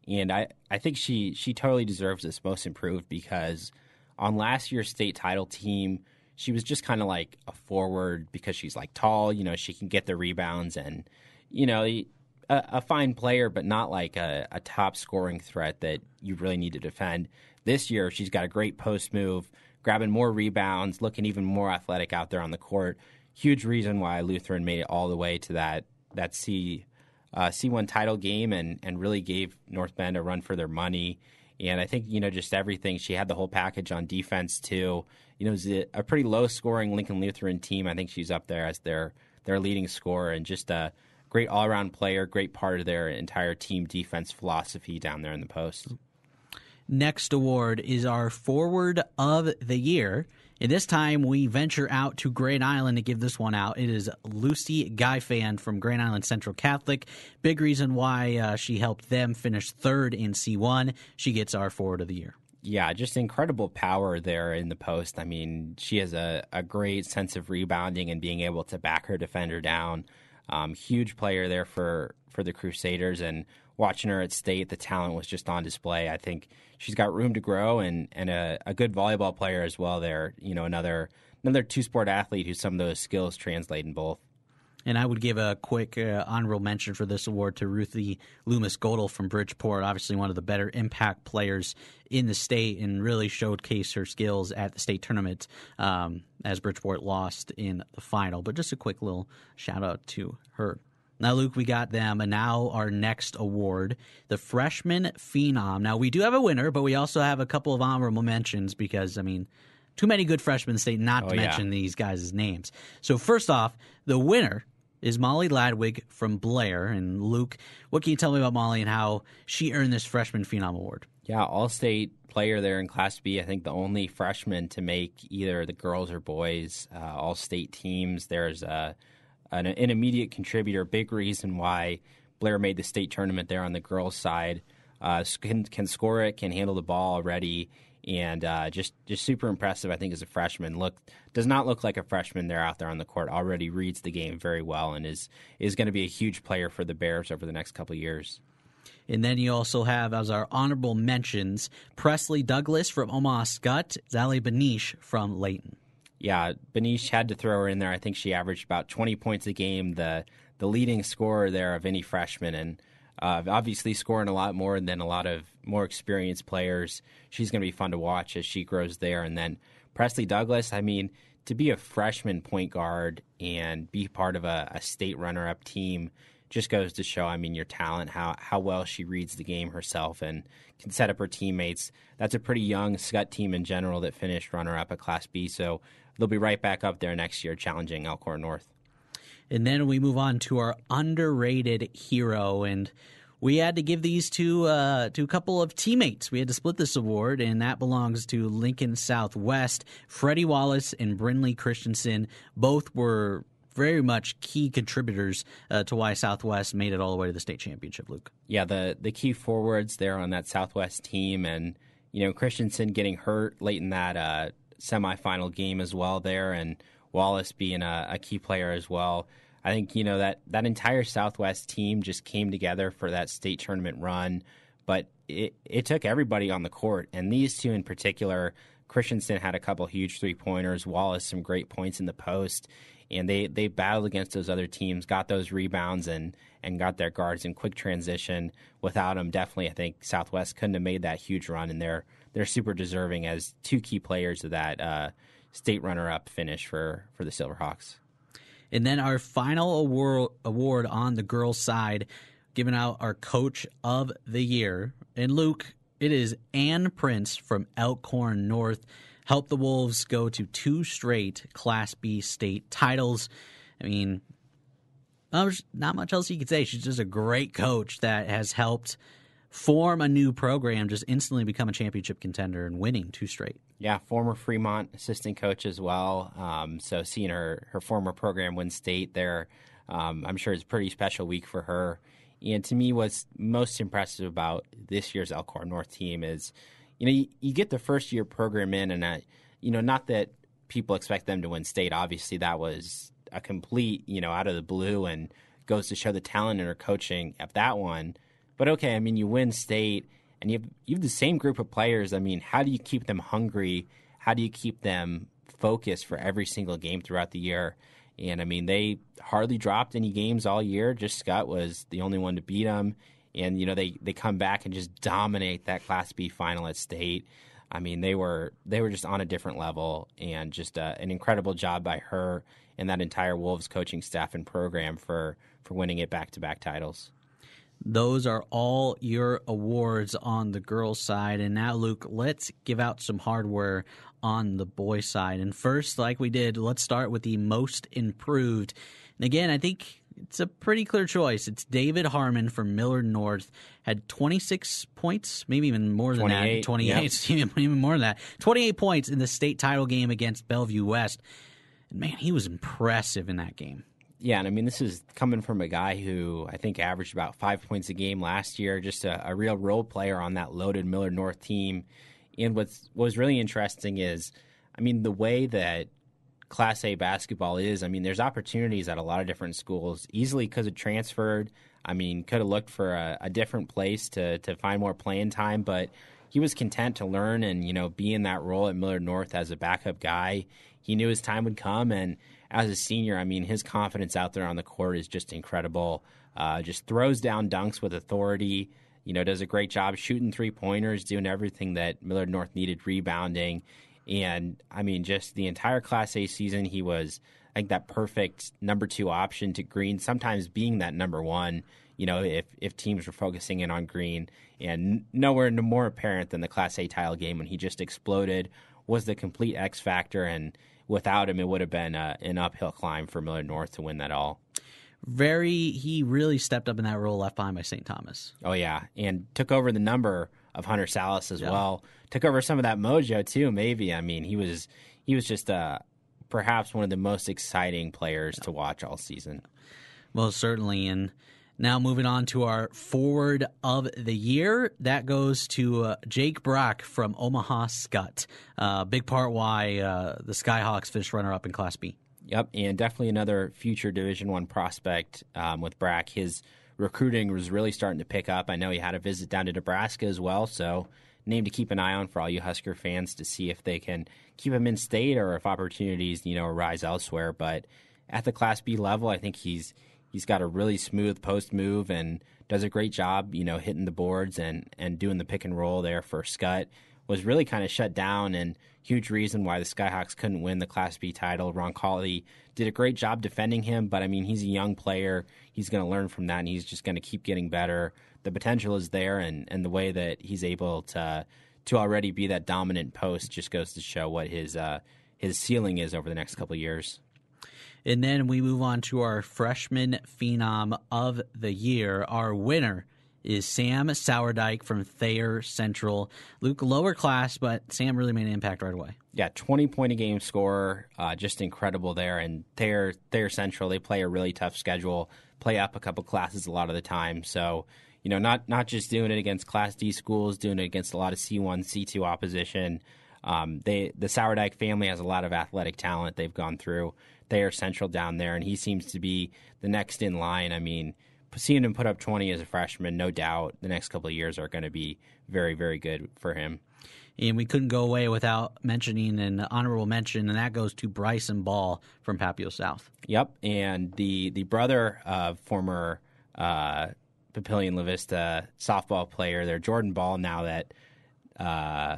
and I I think she she totally deserves this most improved because on last year's state title team she was just kind of like a forward because she's like tall. You know, she can get the rebounds and you know a, a fine player, but not like a, a, top scoring threat that you really need to defend. This year, she's got a great post move, grabbing more rebounds, looking even more athletic out there on the court. Huge reason why Lutheran made it all the way to that that C uh, C1 title game and and really gave North Bend a run for their money. And I think you know just everything. She had the whole package on defense too. You know, it was a, pretty low scoring Lincoln Lutheran team. I think she's up there as their their leading scorer and just a great all around player, great part of their entire team defense philosophy down there in the post. Next award is our forward of the year. And this time we venture out to Grand Island to give this one out. It is Lucy Ghaifan from Grand Island Central Catholic. Big reason why uh, she helped them finish third in C1. She gets our forward of the year. Yeah, just incredible power there in the post. I mean, she has a, a great sense of rebounding and being able to back her defender down. Um, huge player there for, for the Crusaders. And watching her at state, the talent was just on display. I think she's got room to grow and, and a, a good volleyball player as well. There, you know, another another two sport athlete who some of those skills translate in both. And I would give a quick uh, honorable mention for this award to Ruthie Loomis Goltl from Bridgeport, obviously one of the better impact players in the state and really showcased her skills at the state tournament um, as Bridgeport lost in the final. But just a quick little shout out to her. Now, Luke, we got them, and now our next award, the Freshman Phenom. Now, we do have a winner, but we also have a couple of honorable mentions because, I mean, too many good freshmen in state not oh, to mention yeah. these guys' names. So, first off, the winner is Molly Ladwig from Blair. And, Luke, what can you tell me about Molly and how she earned this Freshman Phenom Award? Yeah, all state player there in Class B. I think the only freshman to make either the girls or boys uh, all state teams. There's a an, immediate contributor, big reason why Blair made the state tournament there on the girls' side. uh, can, can score it, can handle the ball already, and uh, just just super impressive. I think as a freshman, look does not look like a freshman there out there on the court. Already reads the game very well and is is going to be a huge player for the Bears over the next couple of years. And then you also have, as our honorable mentions, Presley Douglas from Omaha Skutt, Zali Benish from Layton. Yeah, Benish had to throw her in there. I think she averaged about 20 points a game, the the leading scorer there of any freshman, and uh, obviously scoring a lot more than a lot of more experienced players. She's going to be fun to watch as she grows there. And then Presley Douglas, I mean, to be a freshman point guard and be part of a, a state runner up team just goes to show, I mean, your talent, how how well she reads the game herself and can set up her teammates. That's a pretty young Skutt team in general that finished runner up at Class B, so they'll be right back up there next year challenging Elkhorn North. And then we move on to our underrated hero, and we had to give these to uh, to a couple of teammates. We had to split this award, and that belongs to Lincoln Southwest. Freddie Wallace and Brinley Christensen both were very much key contributors uh, to why Southwest made it all the way to the state championship. Luke, yeah, the the key forwards there on that Southwest team, and you know Christensen getting hurt late in that uh, semifinal game as well there, and Wallace being a, a key player as well. I think you know that that entire Southwest team just came together for that state tournament run, but it it took everybody on the court, and these two in particular. Christensen had a couple huge three pointers. Wallace some great points in the post, and they they battled against those other teams, got those rebounds, and and got their guards in quick transition. Without them, definitely, I think Southwest couldn't have made that huge run, and they're they're super deserving as two key players of that uh, state runner up finish for for the Silverhawks. And then our final award award on the girls' side, giving out our coach of the year. And Luke, it is Ann Prince from Elkhorn North. Helped the Wolves go to two straight Class B state titles. I mean, there's not much else you could say. She's just a great coach that has helped form a new program, just instantly become a championship contender and winning two straight. Yeah, former Fremont assistant coach as well. Um, so seeing her her former program win state there, um, I'm sure it's a pretty special week for her. And to me, what's most impressive about this year's Elkhorn North team is, you know, you, you get the first year program in, and you know, not that people expect them to win state. Obviously, that was a complete, you know, out of the blue, and goes to show the talent in her coaching at that one. But okay, I mean, you win state and you have, you have the same group of players. I mean, how do you keep them hungry? How do you keep them focused for every single game throughout the year? And I mean, they hardly dropped any games all year. Just Skutt was the only one to beat them. And, you know, they, they come back and just dominate that Class B final at state. I mean, they were they were just on a different level, and just uh, an incredible job by her and that entire Wolves coaching staff and program for for winning it back to back titles. Those are all your awards on the girls' side. And now, Luke, let's give out some hardware on the boys' side. And first, like we did, let's start with the most improved. And again, I think it's a pretty clear choice. It's David Harmon from Millard North. Had 26 points, maybe even more than 28, that. 28, yep. even more than that. 28 points in the state title game against Bellevue West. And man, he was impressive in that game. Yeah, and I mean, this is coming from a guy who I think averaged about five points a game last year, just a, a real role player on that loaded Millard North team. And what's what was really interesting is, I mean, the way that Class A basketball is. I mean, there's opportunities at a lot of different schools. Easily could have transferred. I mean, could have looked for a, a different place to to find more playing time, but he was content to learn and you know be in that role at Millard North as a backup guy. He knew his time would come, and as a senior, I mean, his confidence out there on the court is just incredible. Uh, just throws down dunks with authority. You know, does a great job shooting three pointers, doing everything that Millard North needed, rebounding. And I mean, just the entire Class A season, he was, I think, that perfect number two option to Green, sometimes being that number one, you know, if, if teams were focusing in on Green. And nowhere more apparent than the Class A title game when he just exploded, was the complete X factor. And, without him, it would have been uh, an uphill climb for Millard North to win that all. Very, he really stepped up in that role left behind by St. Thomas. Oh yeah, and took over the number of Hunter Sallis as yeah. well. Took over some of that mojo too. Maybe I mean he was he was just uh, perhaps one of the most exciting players yeah. to watch all season. Most certainly, and Now, moving on to our forward of the year, that goes to uh, Jake Brack from Omaha Skutt. Uh, big part why uh, the Skyhawks finished runner up in Class B. Yep, and definitely another future Division One prospect um, with Brack. His recruiting was really starting to pick up. I know he had a visit down to Nebraska as well, so name to keep an eye on for all you Husker fans to see if they can keep him in state or if opportunities you know arise elsewhere. But at the Class B level, I think he's he's got a really smooth post move and does a great job, you know, hitting the boards and and doing the pick and roll there for Skutt. Was really kind of shut down and huge reason why the Skyhawks couldn't win the Class B title. Roncalli did a great job defending him, but I mean, he's a young player. He's going to learn from that, and he's just going to keep getting better. The potential is there, and, and the way that he's able to to already be that dominant post just goes to show what his uh, his ceiling is over the next couple years. And then we move on to our freshman phenom of the year. Our winner is Sam Sourdike from Thayer Central. Luke, lower class, but Sam really made an impact right away. Yeah, 20 point a game scorer, uh, just incredible there. And they're they're Central, they play a really tough schedule, play up a couple classes a lot of the time. So, you know, not, not just doing it against Class D schools, doing it against a lot of C1, C2 opposition. Um, they the Sourdike family has a lot of athletic talent they've gone through. Thayer Central down there, and he seems to be the next in line. I mean, seeing him put up 20 as a freshman, no doubt the next couple of years are going to be very, very good for him. And we couldn't go away without mentioning an honorable mention, and that goes to Bryson Bahl from Papio South. Yep, and the the brother of former uh, Papillion La Vista softball player there, Jordan Bahl, now that uh,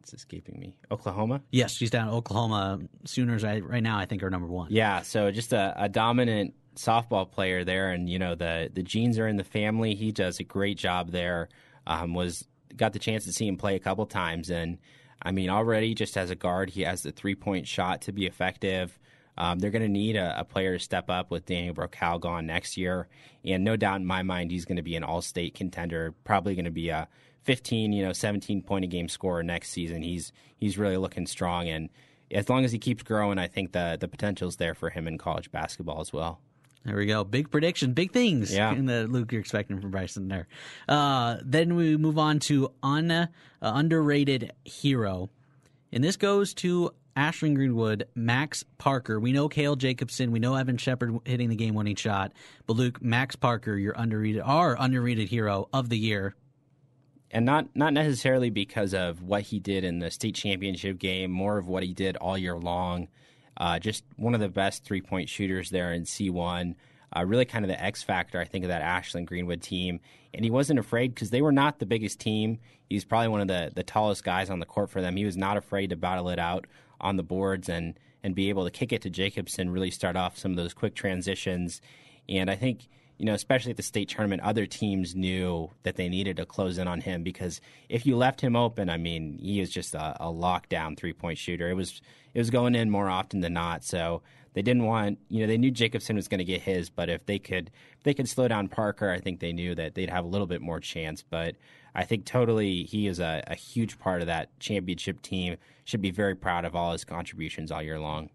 it's escaping me. Oklahoma. Yes, she's down in Oklahoma. Sooners right, right now, I think, are number one. Yeah, so just a, a dominant softball player there, and you know the the genes are in the family. He does a great job there. Um, was got the chance to see him play a couple times, and I mean already just as a guard, he has the three point shot to be effective. Um, they're going to need a, a, player to step up with Daniel Brocal gone next year, and no doubt in my mind he's going to be an All State contender. Probably going to be a 15, you know, 17 point a game scorer next season. He's he's really looking strong, and as long as he keeps growing, I think the the potential is there for him in college basketball as well. There we go. Big prediction, big things. Yeah. In the Luke you're expecting from Bryson there. Uh, then we move on to un, uh, underrated hero, and this goes to Ashland Greenwood, Max Parker. We know Kale Jacobson. We know Evan Shepard hitting the game winning shot. But Luke, Max Parker, your underrated, our underrated hero of the year and not not necessarily because of what he did in the state championship game, more of what he did all year long. Uh, just one of the best three point shooters there in C1. Uh, really, kind of the X factor, I think, of that Ashland Greenwood team. And he wasn't afraid because they were not the biggest team. He's probably one of the, the tallest guys on the court for them. He was not afraid to battle it out on the boards and, and be able to kick it to Jacobson, really start off some of those quick transitions. And I think you know, especially at the state tournament, other teams knew that they needed to close in on him because if you left him open, I mean, he is just a, a lockdown three point shooter. It was it was going in more often than not. So they didn't want, you know, they knew Jacobson was going to get his, but if they could if they could slow down Parker, I think they knew that they'd have a little bit more chance. But I think totally he is a, a huge part of that championship team. Should be very proud of all his contributions all year long.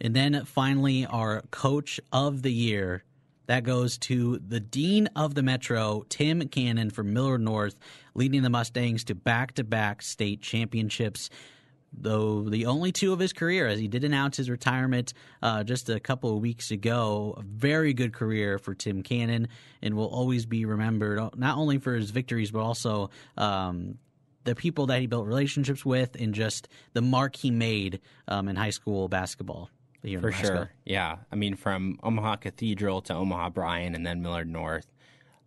And then finally, our coach of the year that goes to the Dean of the Metro, Tim Cannon from Millard North, leading the Mustangs to back to back state championships. Though the only two of his career, as he did announce his retirement uh, just a couple of weeks ago. A very good career for Tim Cannon and will always be remembered not only for his victories, but also um, the people that he built relationships with and just the mark he made um, in high school basketball here For sure. Yeah. I mean, from Omaha Cathedral to Omaha Bryan and then Millard North.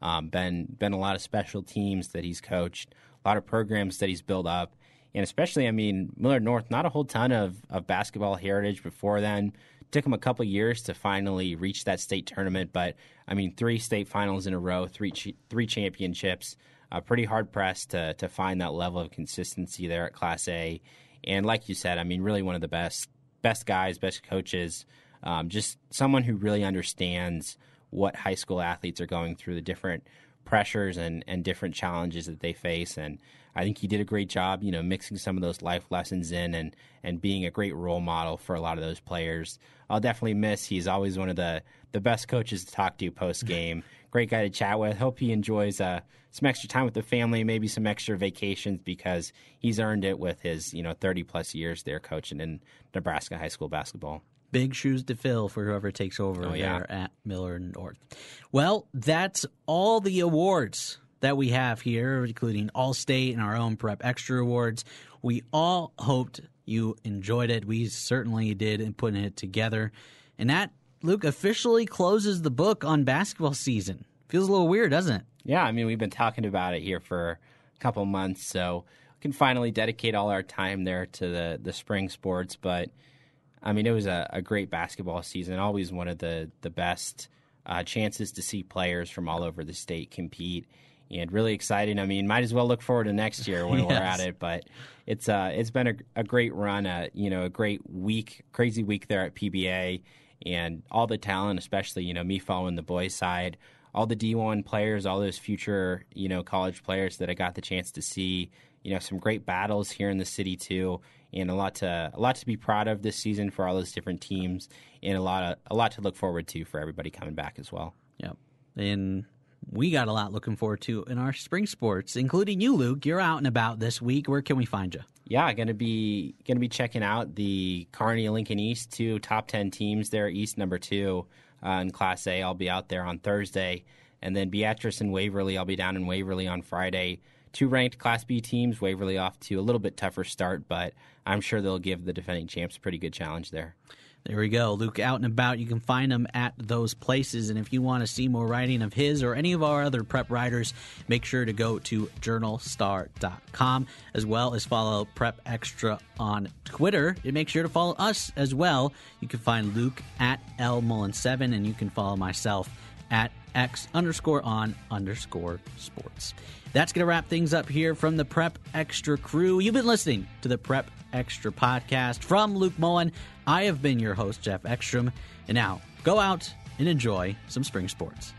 Um, been been a lot of special teams that he's coached, a lot of programs that he's built up, and especially, I mean, Millard North, not a whole ton of, of basketball heritage before then. Took them a couple years to finally reach that state tournament, but I mean, three state finals in a row, three three championships. Uh, pretty hard pressed to to find that level of consistency there at Class A, and like you said, I mean, really one of the best best guys, best coaches, um, just someone who really understands what high school athletes are going through, the different pressures and, and different challenges that they face. And I think he did a great job, you know, mixing some of those life lessons in and, and being a great role model for a lot of those players. I'll definitely miss. He's always one of the, the best coaches to talk to post game. great guy to chat with. Hope he enjoys uh, some extra time with the family, maybe some extra vacations because he's earned it with his you know 30 plus years there coaching in Nebraska high school basketball big shoes to fill for whoever takes over oh, yeah. there at Miller and North. Well, that's all the awards that we have here, including All State and our own Prep Extra awards. We all hoped you enjoyed it. We certainly did in putting it together. And that, Luke, officially closes the book on basketball season. Feels a little weird, doesn't it? Yeah, I mean, we've been talking about it here for a couple months, so we can finally dedicate all our time there to the, the spring sports. But I mean, it was a, a great basketball season. Always one of the the best uh, chances to see players from all over the state compete, and really exciting. I mean, might as well look forward to next year when yes. we're at it. But it's uh, it's been a, a great run. Uh, you know, a great week, crazy week there at PBA, and all the talent, especially you know me following the boys side. All the D1 players, all those future, you know, college players that I got the chance to see, you know, some great battles here in the city too and a lot to a lot to be proud of this season for all those different teams, and a lot of a lot to look forward to for everybody coming back as well. Yep, and we got a lot looking forward to in our spring sports, including you, Luke. You're out and about this week. Where can we find you? Yeah, gonna be gonna be checking out the Kearney Lincoln East two top ten teams there, East number two uh, in Class A. I'll be out there on Thursday, and then Beatrice and Waverly. I'll be down in Waverly on Friday two ranked Class B teams. Waverly off to a little bit tougher start, but I'm sure they'll give the defending champs a pretty good challenge there. There we go. Luke out and about. You can find him at those places. And if you want to see more writing of his or any of our other prep writers, make sure to go to journalstar.com as well as follow Prep Extra on Twitter. And make sure to follow us as well. You can find Luke at L Mullen7 and you can follow myself at X underscore on underscore sports. That's going to wrap things up here from the Prep Extra crew. You've been listening to the Prep Extra podcast from Luke Mullen. I have been your host, Jeff Ekstrom. And now go out and enjoy some spring sports.